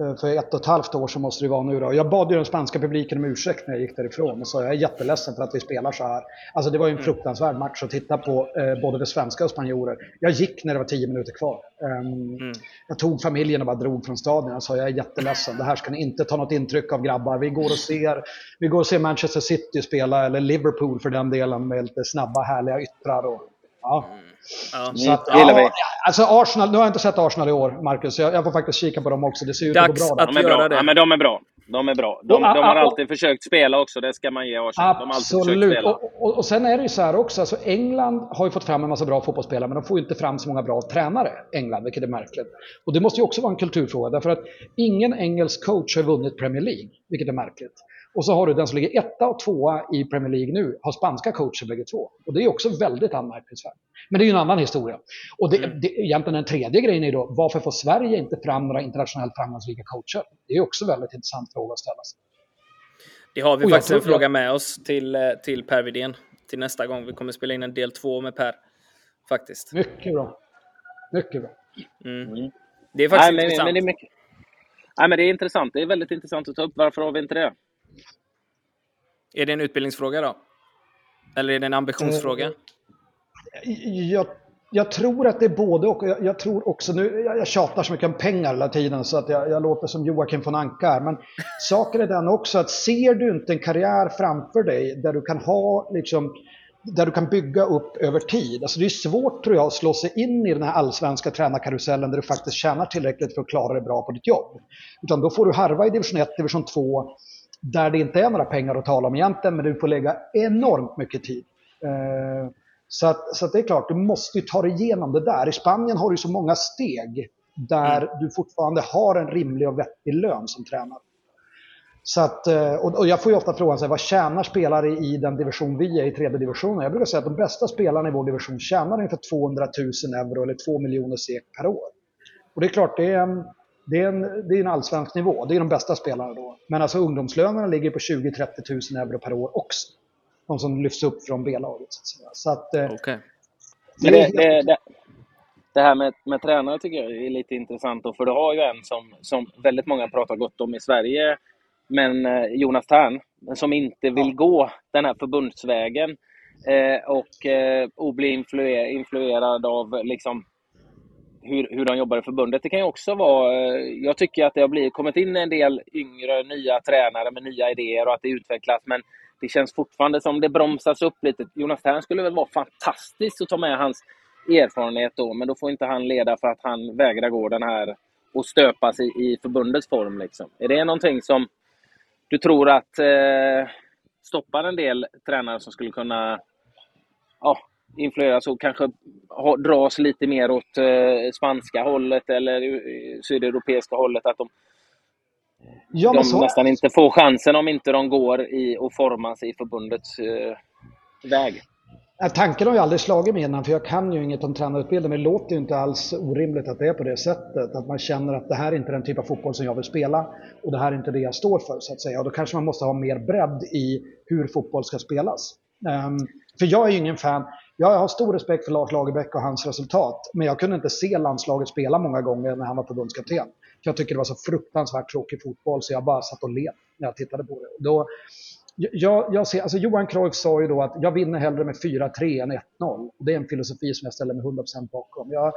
Eh, för ett och ett halvt år så måste det vara nu då. Jag bad ju den spanska publiken om ursäkt när jag gick därifrån och sa jag är jätteledsen för att vi spelar så här. Alltså det var ju en mm. fruktansvärd match att titta på, eh, både för svenska och spanjorer. Jag gick när det var tio minuter kvar. Um, mm. Jag tog familjen och bara drog från stadion och sa jag är jätteledsen, det här ska ni inte ta något intryck av grabbar. Vi går och ser, vi går och ser Manchester City spela, eller Liverpool för den delen, med lite snabba härliga yttrar. Och, ja. Mm. Ja, så att, ja, alltså Arsenal, nu har jag inte sett Arsenal i år, Marcus. Jag, jag får faktiskt kika på dem också. Det ser ut att gå bra. Att de är bra. Ja, men de är bra. De är bra. De, de har alltid försökt spela också, det ska man ge Arsenal. De har alltid försökt spela. Och, och, och, sen är det ju så här också, alltså England har ju fått fram en massa bra fotbollsspelare, men de får ju inte fram så många bra tränare, England, vilket är märkligt. Och det måste ju också vara en kulturfråga, därför att ingen engelsk coach har vunnit Premier League, vilket är märkligt. Och så har du den som ligger etta och tvåa i Premier League nu, har spanska coacher bägge två. Och det är också väldigt anmärkningsvärt. Men det är ju en annan historia. Och det, mm. det, egentligen den tredje grejen är då, varför får Sverige inte fram några internationellt framgångsrika coacher? Det är också en väldigt intressant fråga att ställa sig. Det har vi och faktiskt en fråga med oss till, eh, till Per Widén till nästa gång. Vi kommer spela in en del två med Per. Faktiskt. Mycket bra. Mycket bra. Mm. Mm. Det är faktiskt Nej, men, intressant. Men det, är mycket... Nej, men det är intressant. Det är väldigt intressant att ta upp. Varför har vi inte det? Är det en utbildningsfråga då? Eller är det en ambitionsfråga? Jag, jag tror att det är både och. Jag, jag tror också, nu, jag, jag tjatar så mycket om pengar hela tiden så att jag, jag låter som Joakim von Anka här. Men saken är den också att ser du inte en karriär framför dig där du kan ha liksom där du kan bygga upp över tid. Alltså det är svårt tror jag att slå sig in i den här allsvenska tränarkarusellen där du faktiskt tjänar tillräckligt för att klara dig bra på ditt jobb. Utan då får du harva i division 1, division 2 där det inte är några pengar att tala om egentligen, men du får lägga enormt mycket tid. Eh, så, att, så att det är klart, du måste ju ta dig igenom det där. I Spanien har du så många steg där mm. du fortfarande har en rimlig och vettig lön som tränare. Så att, eh, och jag får ju ofta frågan, så här, vad tjänar spelare i den division vi är i, tredje divisionen? Jag brukar säga att de bästa spelarna i vår division tjänar ungefär 200 000 euro eller 2 miljoner SEK per år. Och det är klart, det är en, det är, en, det är en allsvensk nivå. Det är de bästa spelarna då. Men alltså ungdomslönerna ligger på 20-30 000 euro per år också. De som lyfts upp från B-laget. Så, så att, eh, okay. det, det, det, det, här med, med tränare tycker jag är lite intressant. Då, för du har ju en som, som väldigt många pratar gott om i Sverige. Men eh, Jonas Tern, som inte vill ja. gå den här förbundsvägen. Eh, och, eh, och bli influer, influerad av liksom, hur, hur de jobbar i förbundet. Det kan ju också vara... Eh, jag tycker att det har blivit, kommit in en del yngre, nya tränare med nya idéer och att det utvecklas, men det känns fortfarande som det bromsas upp lite. Jonas Thern skulle väl vara fantastiskt att ta med hans erfarenhet då, men då får inte han leda för att han vägrar gå den här och stöpas i, i förbundets form. Liksom. Är det någonting som du tror att eh, stoppar en del tränare som skulle kunna ja, influeras och kanske dras lite mer åt eh, spanska hållet eller sydeuropeiska hållet. Att de ja, de nästan inte får chansen om inte de går i och formas i förbundets uh, väg. Tanken har ju aldrig slagit mig innan, för jag kan ju inget om tränarutbildning, men det låter ju inte alls orimligt att det är på det sättet. Att man känner att det här är inte den typ av fotboll som jag vill spela och det här är inte det jag står för, så att säga. Och då kanske man måste ha mer bredd i hur fotboll ska spelas. Um, för jag är ju ingen fan, jag har stor respekt för Lars Lagerbäck och hans resultat, men jag kunde inte se landslaget spela många gånger när han var förbundskapten. Jag tycker det var så fruktansvärt tråkig fotboll så jag bara satt och led när jag tittade på det. Då, jag, jag ser, alltså Johan Cruyff sa ju då att jag vinner hellre med 4-3 än 1-0. Det är en filosofi som jag ställer mig 100% bakom. Jag,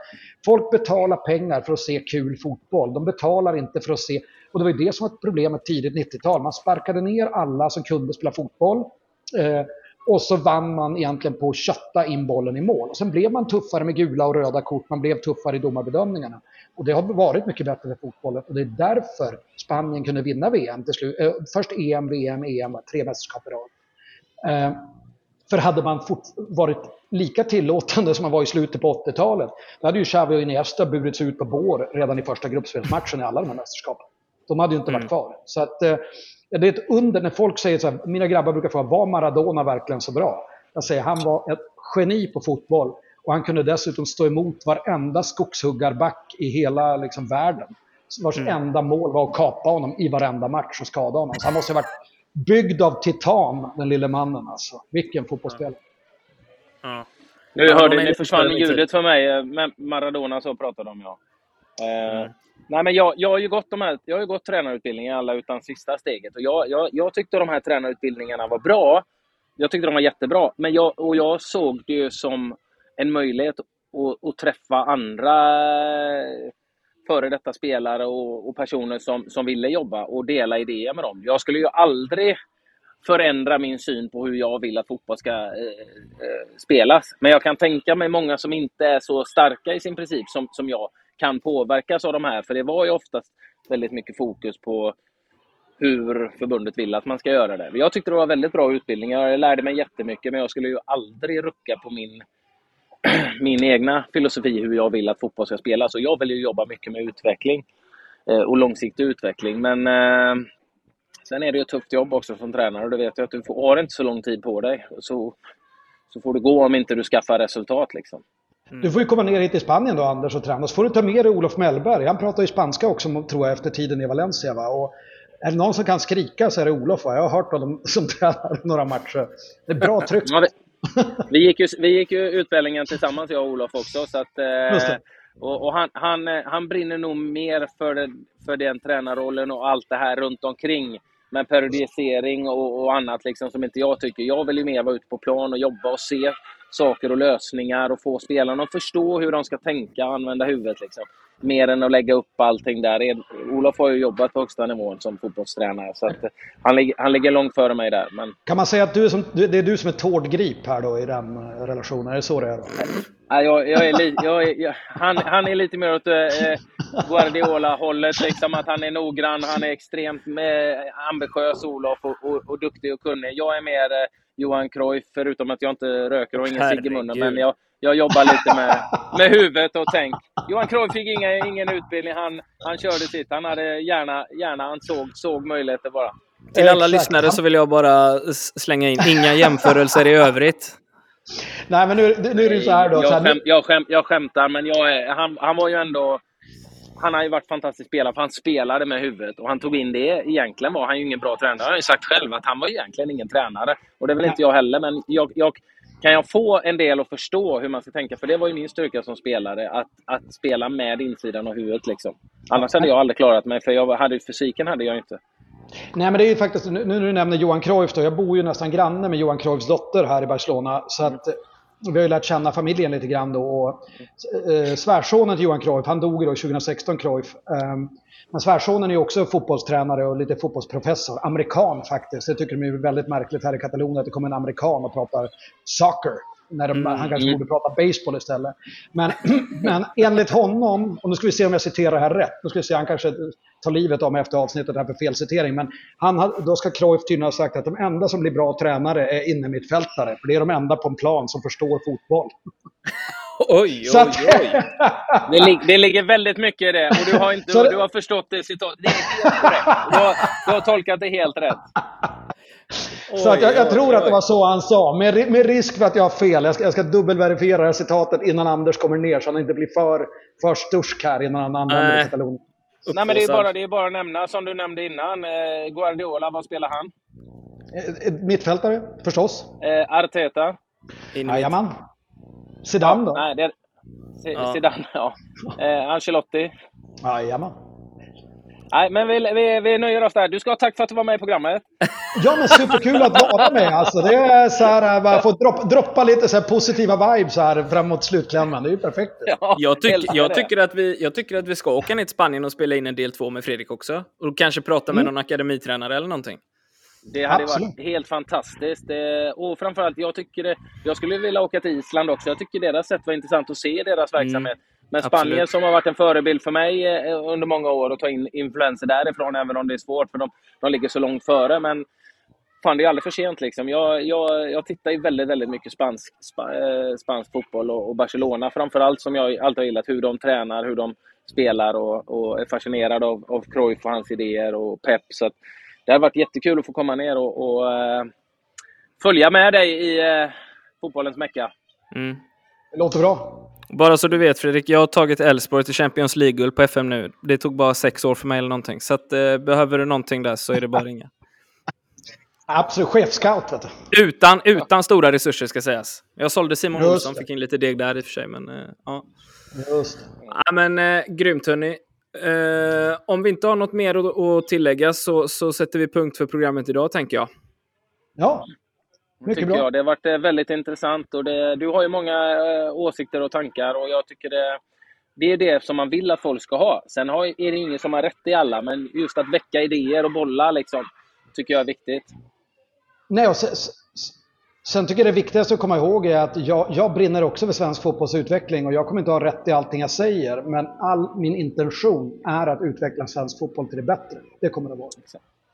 folk betalar pengar för att se kul fotboll. De betalar inte för att se... Och det var ju det som var problemet tidigt 90-tal. Man sparkade ner alla som kunde spela fotboll. Eh, och så vann man egentligen på att kötta in bollen i mål. Och sen blev man tuffare med gula och röda kort, man blev tuffare i domarbedömningarna. Och det har varit mycket bättre för fotbollen och det är därför Spanien kunde vinna VM till slut. Eh, först EM, VM, EM, tre mästerskap i rad. Eh, för hade man varit lika tillåtande som man var i slutet på 80-talet, då hade ju Xavi och Iniesta burits ut på bår redan i första gruppspelsmatchen i alla de här mästerskapen. De hade ju inte varit mm. kvar. Så att, eh, det är ett under när folk säger så här, mina grabbar brukar fråga, var Maradona verkligen så bra? Jag säger, han var ett geni på fotboll och han kunde dessutom stå emot varenda skogshuggarback i hela liksom, världen. Vars mm. enda mål var att kapa honom i varenda match och skada honom. Så han måste ha varit byggd av titan, den lille mannen alltså. Vilken fotbollsspelare. Ja. Nu hörde ni, försvann ljudet för mig. Eh, Maradona så pratade om, ja. Mm. Eh, nej, men jag, jag, har ju gått de här, jag har gått tränarutbildningar alla utan sista steget. Och jag, jag, jag tyckte de här tränarutbildningarna var bra. Jag tyckte de var jättebra. Men jag, och jag såg det ju som en möjlighet att, att träffa andra före detta spelare och, och, personer som, som ville jobba och dela idéer med dem. Jag skulle ju aldrig förändra min syn på hur jag vill att fotboll ska eh, eh, spelas. Men jag kan tänka mig många som inte är så starka i sin princip som, som jag kan påverkas av de här. För det var ju oftast väldigt mycket fokus på hur förbundet vill att man ska göra det. Jag tyckte det var väldigt bra utbildning. Jag lärde mig jättemycket, men jag skulle ju aldrig rucka på min, min egna filosofi hur jag vill att fotboll ska spelas. Och jag vill ju jobba mycket med utveckling eh, och långsiktig utveckling. Men eh, sen är det ju ett tufft jobb också som tränare. Och du vet ju att du får, har inte så lång tid på dig. Så, så får det gå om inte du skaffar resultat. Liksom. Mm. Du får ju komma ner hit till Spanien då Anders och träna. Så får du ta med dig Olof Mellberg. Han pratar ju spanska också tror jag efter tiden i Valencia. Va? Och är det någon som kan skrika så är det Olof. Va? Jag har hört honom som tränare några matcher. Det är bra tryck. Ja, vi, vi, gick ju, vi gick ju utbildningen tillsammans jag och Olof också. Så att, eh, och, och han, han, han brinner nog mer för, det, för den tränarrollen och allt det här runt omkring med periodisering och, och, annat liksom, som inte jag tycker. Jag vill ju mer vara ute på plan och jobba och se saker och lösningar och få spelarna att förstå hur de ska tänka och använda huvudet. Liksom. Mer än att lägga upp allting där. Olof har ju jobbat på högsta nivån som fotbollstränare så att han, han ligger långt före mig där. Men... Kan man säga att du är som, det är du som är tårdgrip här då i den eh, relationen? Är det så det är? Då? Ja, jag, jag är li, jag är, jag, han, han är lite mer åt eh, Guardiola-hållet, liksom att han är noggrann, han är extremt eh, ambitiös, Olof, och, och, och, duktig och kunnig. Jag är mer eh, Johan Cruyff, förutom att jag inte röker och ingen cigg i munnen. Men jag, jag jobbar lite med, med huvudet och tänk. Johan Cruyff fick inga, ingen utbildning. Han, han körde sitt. Han hade gärna, gärna han såg, såg möjligheter bara. Till alla Exakt. lyssnare så vill jag bara slänga in inga jämförelser i övrigt. Nej, men nu, nu är det så här då. Jag, skäm, jag, skäm, jag skämtar, men jag är, han, han var ju ändå han har ju varit fantastisk spelare, för han spelade med huvudet och han tog in det. Egentligen var han ju ingen bra tränare. Jag har ju sagt själv att han var egentligen ingen tränare. Och det är väl inte jag heller, men jag, jag, kan jag få en del att förstå hur man ska tänka? För det var ju min styrka som spelare, att, att spela med insidan av huvudet. Liksom. Annars hade jag aldrig klarat mig, för jag hade, fysiken hade jag inte. Nej, men det är ju faktiskt, nu när du nämner Johan Cruyff då, jag bor ju nästan granne med Johan Cruyffs dotter här i Barcelona. Så att vi har ju lärt känna familjen lite grann då. Och, eh, svärsonen till Johan Cruyff, han dog då 2016, Cruyff. Eh, men svärsonen är ju också fotbollstränare och lite fotbollsprofessor. Amerikan faktiskt. Det tycker de är väldigt märkligt här i Katalonien att det kommer en amerikan och pratar soccer. När de, mm. Han kanske borde prata baseball istället. Men, men enligt honom, och nu ska vi se om jag citerar det här rätt. Nu ska vi se, han kanske tar livet av mig efter avsnittet här för felcitering. Men han, då ska Cruyff tydligen ha sagt att de enda som blir bra tränare är innermittfältare. För det är de enda på en plan som förstår fotboll. Oj, oj, oj. det, lig det, ligger väldigt mycket i det. Och du har, inte, du, har förstått det citatet. Det är helt korrekt. Du har, du har tolkat det helt rätt. Så att jag, jag tror att det var så han sa, med, med risk för att jag har fel. Jag ska, jag ska dubbelverifiera det här citatet innan Anders kommer ner så han inte blir för, för stursk här innan han använder äh. Katalonien. Nej, men det är, bara, det är bara att nämna, som du nämnde innan, eh, Guardiola, vad spelar han? Eh, eh, mittfältare, förstås. Eh, Arteta? Jajamän. Zidane då? nej, det är, Zidane, ja. Eh, Ancelotti? Jajamän. Nej, men vi, vi, vi nöjer oss där. Du ska ha tack för att du var med i programmet. Ja, men superkul att vara med. Alltså, det är så här, bara få droppa, droppa lite så positiva vibes här framåt slutklämmen. Det är ju perfekt. Ja, jag, tyck, jag, tycker att vi, jag tycker att vi ska åka ner till Spanien och spela in en del två med Fredrik också. Och kanske prata med mm. någon akademitränare eller någonting. Det hade Absolut. varit helt fantastiskt. Och framförallt, jag tycker det, jag skulle vilja åka till Island också. Jag tycker deras sätt var intressant att se deras mm. verksamhet. Mm. Men Spanien Absolut. som har varit en förebild för mig eh, under många år och ta in influenser därifrån, även om det är svårt för de, de ligger så långt före. Men fan, det är aldrig för sent. Liksom. Jag, jag, jag tittar ju väldigt, väldigt mycket spansk, spa, eh, spansk fotboll och, och Barcelona framförallt, som jag alltid har gillat. Hur de tränar, hur de spelar och, och är fascinerad av, av Cruyff och hans idéer och Pep. Så det har varit jättekul att få komma ner och, och uh, följa med dig i uh, fotbollens mecka. Mm. Det låter bra. Bara så du vet Fredrik, jag har tagit Elfsborg till Champions League-guld på FM nu. Det tog bara sex år för mig eller någonting. Så att, eh, behöver du någonting där så är det bara att ringa. Absolut, chefscout. Utan, utan stora resurser ska sägas. Jag sålde Simon Just Olsson, fick in lite deg där i och för sig. Men, eh, ja. Just ja, men eh, Grymt hörni. Eh, om vi inte har något mer att, att tillägga så, så sätter vi punkt för programmet idag tänker jag. Ja, mycket bra. Jag. Det har varit eh, väldigt intressant. Och det, du har ju många äh, åsikter och tankar och jag tycker det, det är det som man vill att folk ska ha. Sen har, är det ingen som har rätt i alla, men just att väcka idéer och bolla liksom, tycker jag är viktigt. Nej, och sen, sen tycker jag det viktigaste att komma ihåg är att jag, jag brinner också för svensk fotbollsutveckling och jag kommer inte ha rätt i allting jag säger, men all min intention är att utveckla svensk fotboll till det bättre. Det kommer det vara.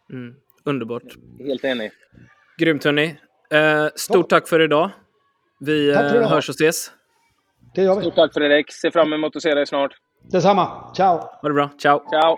Mm, underbart. Helt enig. Grymt hörni. Eh, stort tack för idag. Vi eh, hörs och ses. Det gör vi. Stort tack Fredrik. Ser fram emot att se dig snart. Detsamma. Ciao. Ha det bra. Ciao. Ciao.